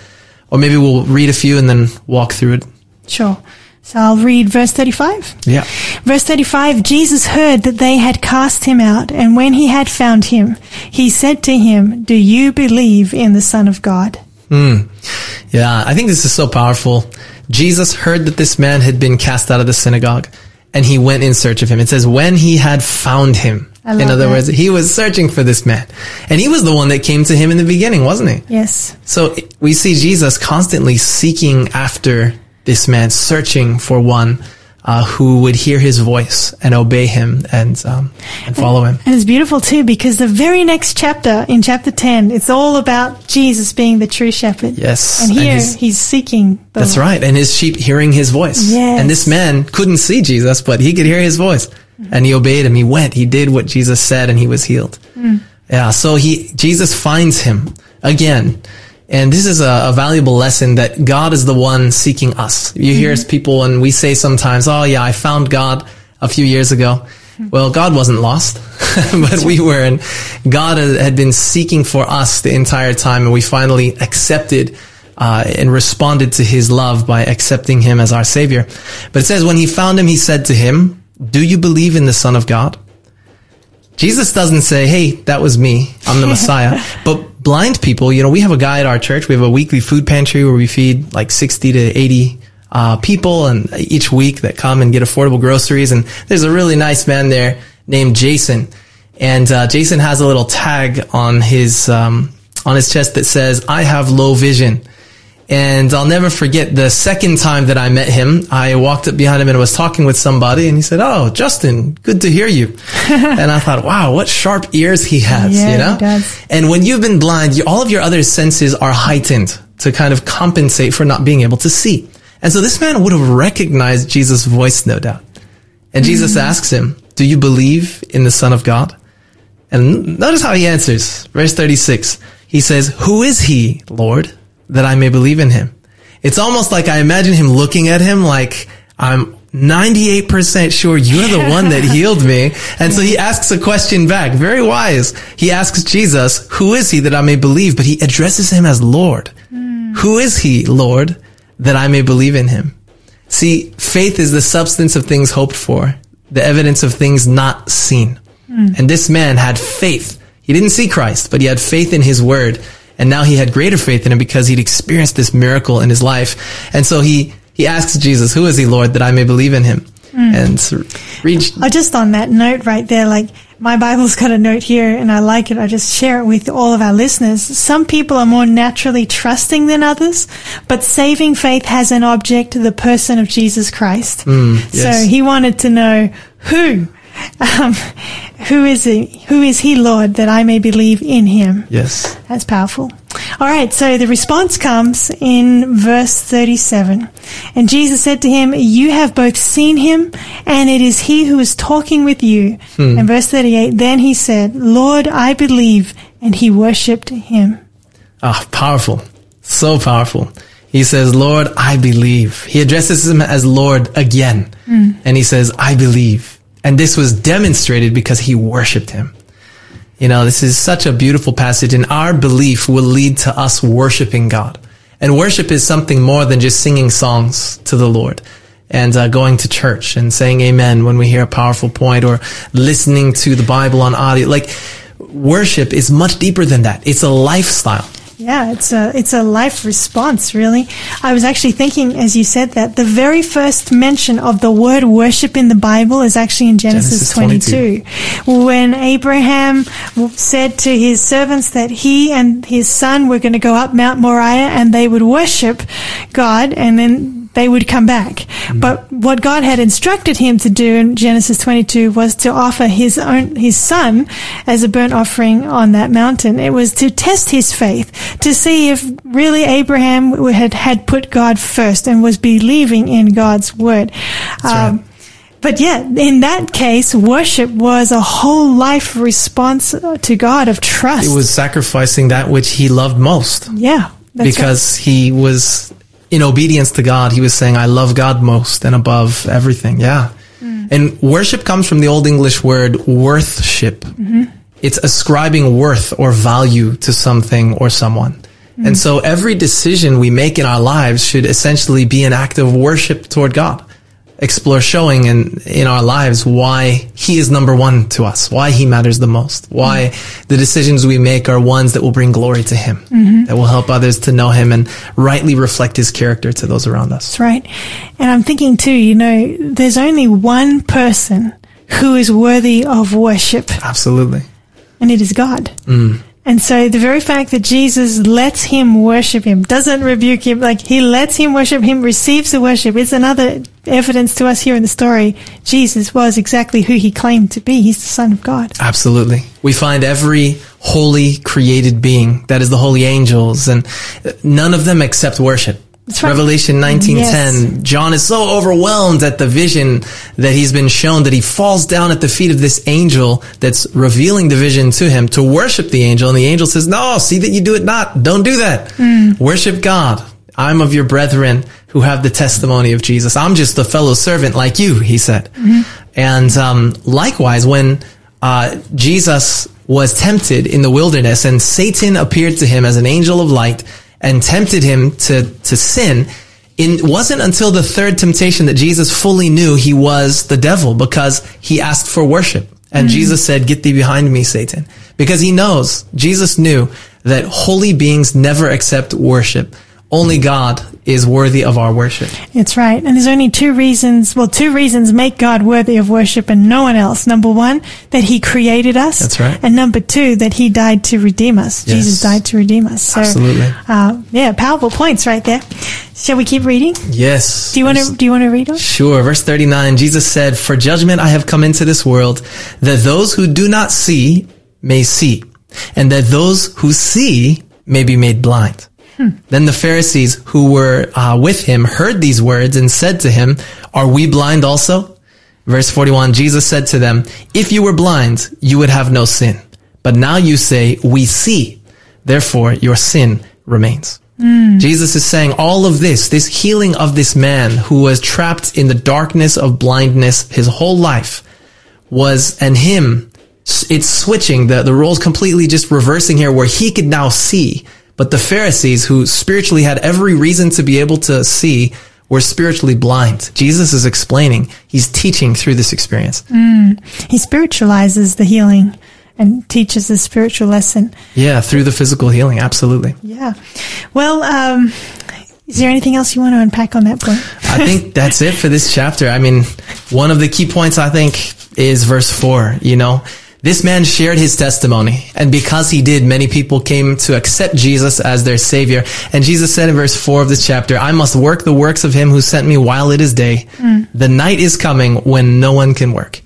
Or maybe we'll read a few and then walk through it.
Sure. So I'll read verse 35.
Yeah.
Verse 35, Jesus heard that they had cast him out, and when he had found him, he said to him, Do you believe in the Son of God? Hmm.
Yeah, I think this is so powerful. Jesus heard that this man had been cast out of the synagogue and he went in search of him. It says when he had found him. In other
that.
words, he was searching for this man. And he was the one that came to him in the beginning, wasn't he?
Yes.
So we see Jesus constantly seeking after this man, searching for one uh, who would hear his voice and obey him and um, and follow him.
And it's beautiful too because the very next chapter, in chapter 10, it's all about Jesus being the true shepherd.
Yes,
And
and
here
his-
he's seeking the
That's right. And his sheep hearing his voice.
Yes.
And this man couldn't see Jesus, but he could hear his voice. And he obeyed him. He went. He did what Jesus said and he was healed. Yeah. So he, Jesus finds him again. And this is a, a valuable lesson that God is the one seeking us. You hear people and we say sometimes, Oh yeah, I found God a few years ago. Well, God wasn't lost, but we were, and God had been seeking for us the entire time, and we finally accepted uh, and responded to His love by accepting Him as our Savior. But it says, when He found Him, He said to him, "Do you believe in the Son of God?" Jesus doesn't say, "Hey, that was me. I'm the Messiah." but blind people, you know, we have a guy at our church. We have a weekly food pantry where we feed like 60 to 80 uh, people, and each week that come and get affordable groceries. And there's a really nice man there named Jason, and uh, Jason has a little tag on his um, on his chest that says, "I have low vision." And I'll never forget the second time that I met him. I walked up behind him and was talking with somebody and he said, Oh, Justin, good to hear you. and I thought, wow, what sharp ears he has,
Yeah,
you know?
he does.
And when you've been blind, you, all of your other senses are heightened to kind of compensate for not being able to see. And so this man would have recognized Jesus' voice, no doubt. And Jesus mm-hmm. asks him, do you believe in the Son of God? And notice how he answers. Verse 36. He says, who is he, Lord, that I may believe in him? It's almost like I imagine him looking at him like, I'm 98% sure you're the one that healed me. And so he asks a question back. Very wise. He asks Jesus, who is he that I may believe? But he addresses him as Lord. Hmm. Who is he, Lord, that I may believe in him? See, faith is the substance of things hoped for, the evidence of things not seen. Hmm. And this man had faith. He didn't see Christ, but he had faith in his word. And now he had greater faith in him because he'd experienced this miracle in his life. And so he, he asks Jesus, who is he, Lord, that I may believe in him? Hmm. And so read,
Oh, just on that note right there, like my Bible's got a note here and I like it. I just share it with all of our listeners. Some people are more naturally trusting than others, but saving faith has an object, the person of Jesus Christ.
Hmm, yes.
So he wanted to know who, um, who is he? Who is he, Lord, that I may believe in him?
yes.
That's powerful. All right, so the response comes in verse 37. And Jesus said to him, You have both seen him, and it is he who is talking with you. And verse 38, then he said, Lord, I believe. And he worshipped him.
Ah, powerful. So powerful. He says, Lord, I believe. He addresses him as Lord again. And he says, I believe. And this was demonstrated because he worshiped him. You know, this is such a beautiful passage and our belief will lead to us worshiping God. And worship is something more than just singing songs to the Lord and uh, going to church and saying amen when we hear a powerful point or listening to the Bible on audio. Like worship is much deeper than that. It's a lifestyle.
Yeah, it's a it's a life response, really. I was actually thinking as you said that the very first mention of the word worship in the Bible is actually in Genesis,
Genesis
22. When Abraham said to his servants that he and his son were going to go up Mount Moriah and they would worship God and then they would come back. But what God had instructed him to do in Genesis 22 was to offer his own, his son as a burnt offering on that mountain. It was to test his faith, to see if really Abraham had, had put God first and was believing in God's word. Um, But yeah, in that case, worship was a whole life response to God of trust.
It was sacrificing that which he loved most.
yeah. that's right.
because he was in obedience to God. He was saying, I love God most and above everything. Yeah. Mm. And worship comes from the Old English word worthship. Mm-hmm. It's ascribing worth or value to something or someone. And mm. so every decision we make in our lives should essentially be an act of worship toward God. Explore showing in, in our lives why he is number one to us, why he matters the most, why mm-hmm. the decisions we make are ones that will bring glory to him, mm-hmm. that will help others to know him and rightly reflect his character to those around us.
That's right. And I'm thinking too, you know, there's only one person who is worthy of worship,
Absolutely.
and it is God. Mm. And so the very fact that Jesus lets him worship him, doesn't rebuke him, like he lets him worship him, receives the worship, is another evidence to us here in the story. Jesus was exactly who he claimed to be. He's the Son of God.
Absolutely. We find every holy created being, that is the holy angels, and none of them accept worship.
Right.
Revelation 19:10 John is so overwhelmed at the vision that he's been shown that he falls down at the feet of this angel that's revealing the vision to him to worship the angel. And the angel says no see that you do it not. Don't do that. Worship God. I'm of your brethren who have the testimony of Jesus. I'm just a fellow servant like you he said. And um, likewise when uh, Jesus was tempted in the wilderness and Satan appeared to him as an angel of light and tempted him to, to sin. It wasn't until the third temptation that Jesus fully knew he was the devil because he asked for worship. And mm. Jesus said, get thee behind me, Satan. Because he knows, Jesus knew that holy beings never accept worship. Only God is worthy of our worship.
It's right. And there's only two reasons, well, two reasons make God worthy of worship and no one else. Number one, that he created us.
That's right.
And number two, that he died to redeem us.
Yes.
Jesus died to redeem us. So,
Absolutely.
Uh, yeah, powerful points right there. Shall we keep reading?
Yes.
Do you want to, do you want to read them?
Sure. Verse 39, Jesus said, For judgment I have come into this world, that those who do not see may see, and that those who see may be made blind. Then the Pharisees who were uh, with him heard these words and said to him, Are we blind also? Verse 41, Jesus said to them, If you were blind, you would have no sin. But now you say, We see. Therefore, your sin remains. Jesus is saying all of this, this healing of this man who was trapped in the darkness of blindness his whole life was, and him, it's switching, the, the roles completely just reversing here where he could now see. But the Pharisees who spiritually had every reason to be able to see were spiritually blind. Jesus is explaining, he's teaching through this experience.
He spiritualizes the healing and teaches a spiritual lesson.
Yeah, through the physical healing. Absolutely.
Yeah. Well, um, is there anything else you want to unpack on that point?
I think that's it for this chapter. I mean, one of the key points I think is verse four, you know, this man shared his testimony and because he did, many people came to accept Jesus as their savior. And Jesus said in verse four of this chapter, I must work the works of him who sent me while it is day. Mm. The night is coming when no one can work.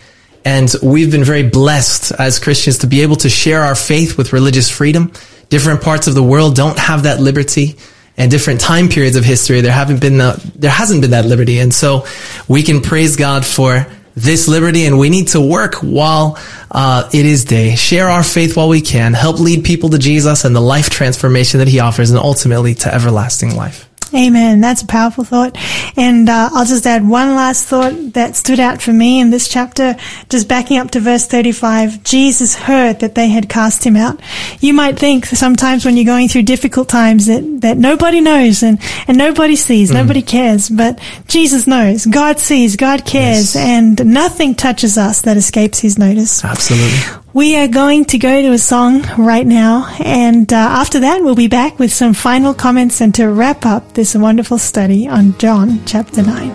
And we've been very blessed as Christians to be able to share our faith with religious freedom. Different parts of the world don't have that liberty and different time periods of history. There haven't been, the, there hasn't been that liberty. And so we can praise God for this liberty and we need to work while uh, it is day. Share our faith while we can. Help lead people to Jesus and the life transformation that he offers and ultimately to everlasting life.
Amen. That's a powerful thought. And uh, I'll just add one last thought that stood out for me in this chapter, just backing up to verse 35. Jesus heard that they had cast him out. You might think sometimes when you're going through difficult times that, that nobody knows and, and nobody sees,
Mm-hmm.
nobody cares, but Jesus knows. God sees, God cares,
Yes.
and nothing touches us that escapes his notice.
Absolutely.
We are going to go to a song right now, and uh, after that, we'll be back with some final comments and to wrap up this wonderful study on John chapter 9.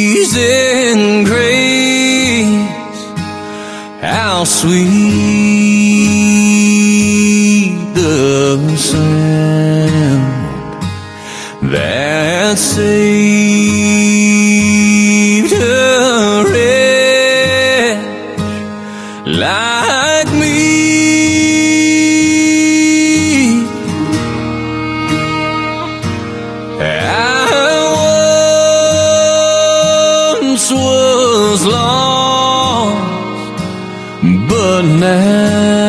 Amazing grace, how sweet like me. I once was lost, but now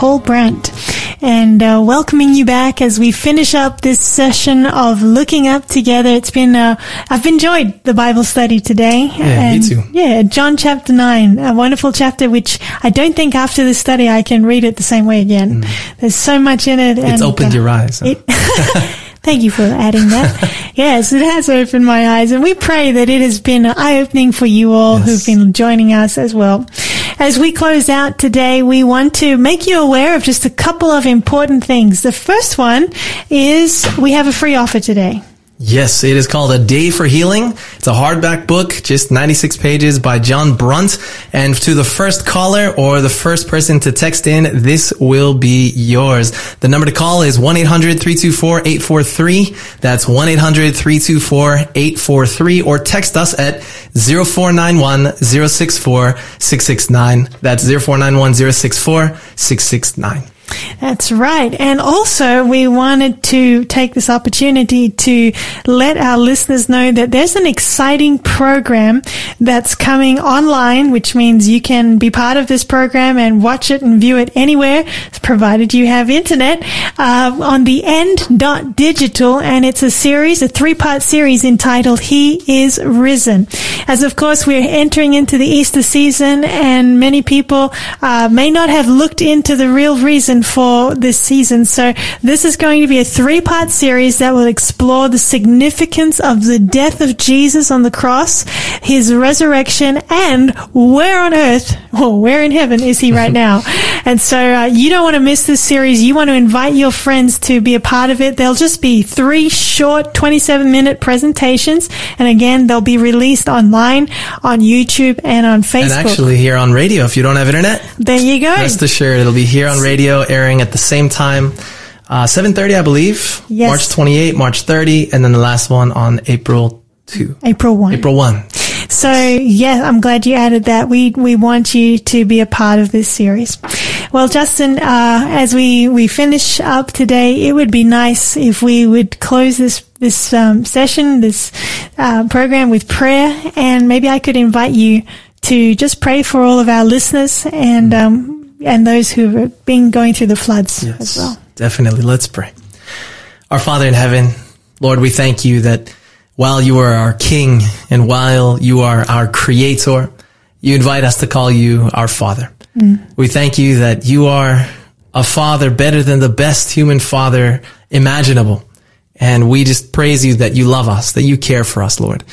Paul Brandt. And uh, welcoming you back as we finish up this session of looking up together. It's been, uh, I've enjoyed the Bible study today.
Yeah, me too.
Yeah, John chapter 9, a wonderful chapter which I don't think after this study I can read it the same way again. There's so much in it.
Mm. It's
and,
opened
uh,
your eyes. huh?
it- Thank you for adding that. yes, it has opened my eyes and we pray that it has been eye-opening for you all
Yes.
who've been joining us as well. As we close out today, we want to make you aware of just a couple of important things. The first one is we have a free offer today.
Yes, it is called A Day for Healing. It's a hardback book, just 96 pages by John Brunt. And to the first caller or the first person to text in, this will be yours. The number to call is 1-800-324-843. That's 1-800-324-843 or text us at 0491-064-669. That's 0491-064-669.
That's right. And also we wanted to take this opportunity to let our listeners know that there's an exciting program that's coming online, which means you can be part of this program and watch it and view it anywhere, provided you have internet, uh, on the end dot digital. And it's a series, a three part series entitled He is Risen. As of course we're entering into the Easter season and many people, uh, may not have looked into the real reason for this season. So this is going to be a three part series that will explore the significance of the death of Jesus on the cross, his resurrection, and where on earth, or where in heaven is he right now? And so uh, you don't want to miss this series. You want to invite your friends to be a part of it. There'll just be three short 27 minute presentations. And again, they'll be released online on YouTube and on Facebook.
And actually here on radio, if you don't have internet,
there you go.
Rest assured, it'll be here on radio, airing at the same time, uh, 7.30, I believe.
Yes.
March 28, March 30, and then the last one on April 2.
April 1.
April 1.
So yeah, I'm glad you added that. We we want you to be a part of this series. Well, Justin, uh, as we we finish up today, it would be nice if we would close this this um, session, this uh, program with prayer, and maybe I could invite you to just pray for all of our listeners and um, and those who have been going through the floods as well.
Definitely. Let's pray. Our Father in heaven, Lord, we thank you that while you are our King and while you are our Creator, you invite us to call you our Father. Mm. We thank you that you are a Father better than the best human Father imaginable. And we just praise you that you love us, that you care for us, Lord.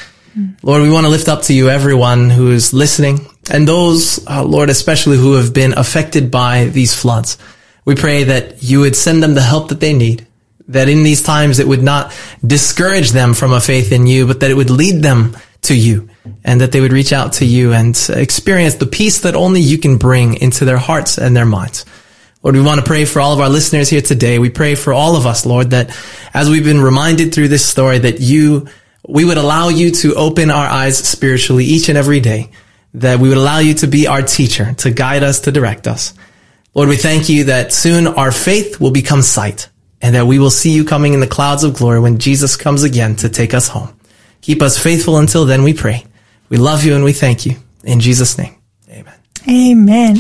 Lord, we want to lift up to you everyone who is listening and those, uh, Lord, especially who have been affected by these floods. We pray that you would send them the help that they need, that in these times it would not discourage them from a faith in you, but that it would lead them to you and that they would reach out to you and experience the peace that only you can bring into their hearts and their minds. Lord, we want to pray for all of our listeners here today. We pray for all of us, Lord, that as we've been reminded through this story that you, we would allow you to open our eyes spiritually each and every day, that we would allow you to be our teacher, to guide us, to direct us. Lord, we thank you that soon our faith will become sight and that we will see you coming in the clouds of glory when Jesus comes again to take us home. Keep us faithful until then, we pray. We love you and we thank you. In Jesus' name.
Amen.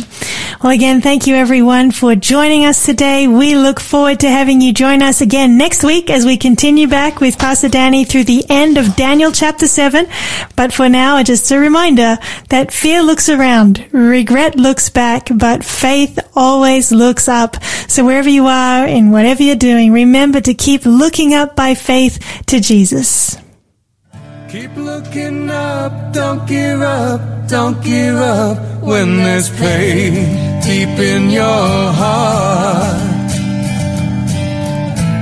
Well, again, thank you everyone for joining us today. We look forward to having you join us again next week as we continue back with Pastor Danny through the end of Daniel chapter 7. But for now, just a reminder that fear looks around, regret looks back, but faith always looks up. So wherever you are and whatever you're doing, remember to keep looking up by faith to Jesus.
Keep looking up, don't give up, don't give up when there's pain deep in your heart.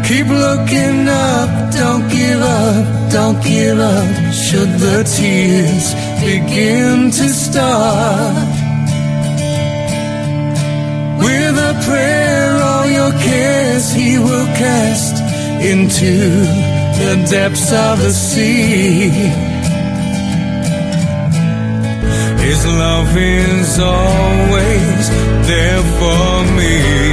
Keep looking up, don't give up, don't give up should the tears begin to start. With a prayer, all your cares he will cast into the depths of the sea. His love is always there for me.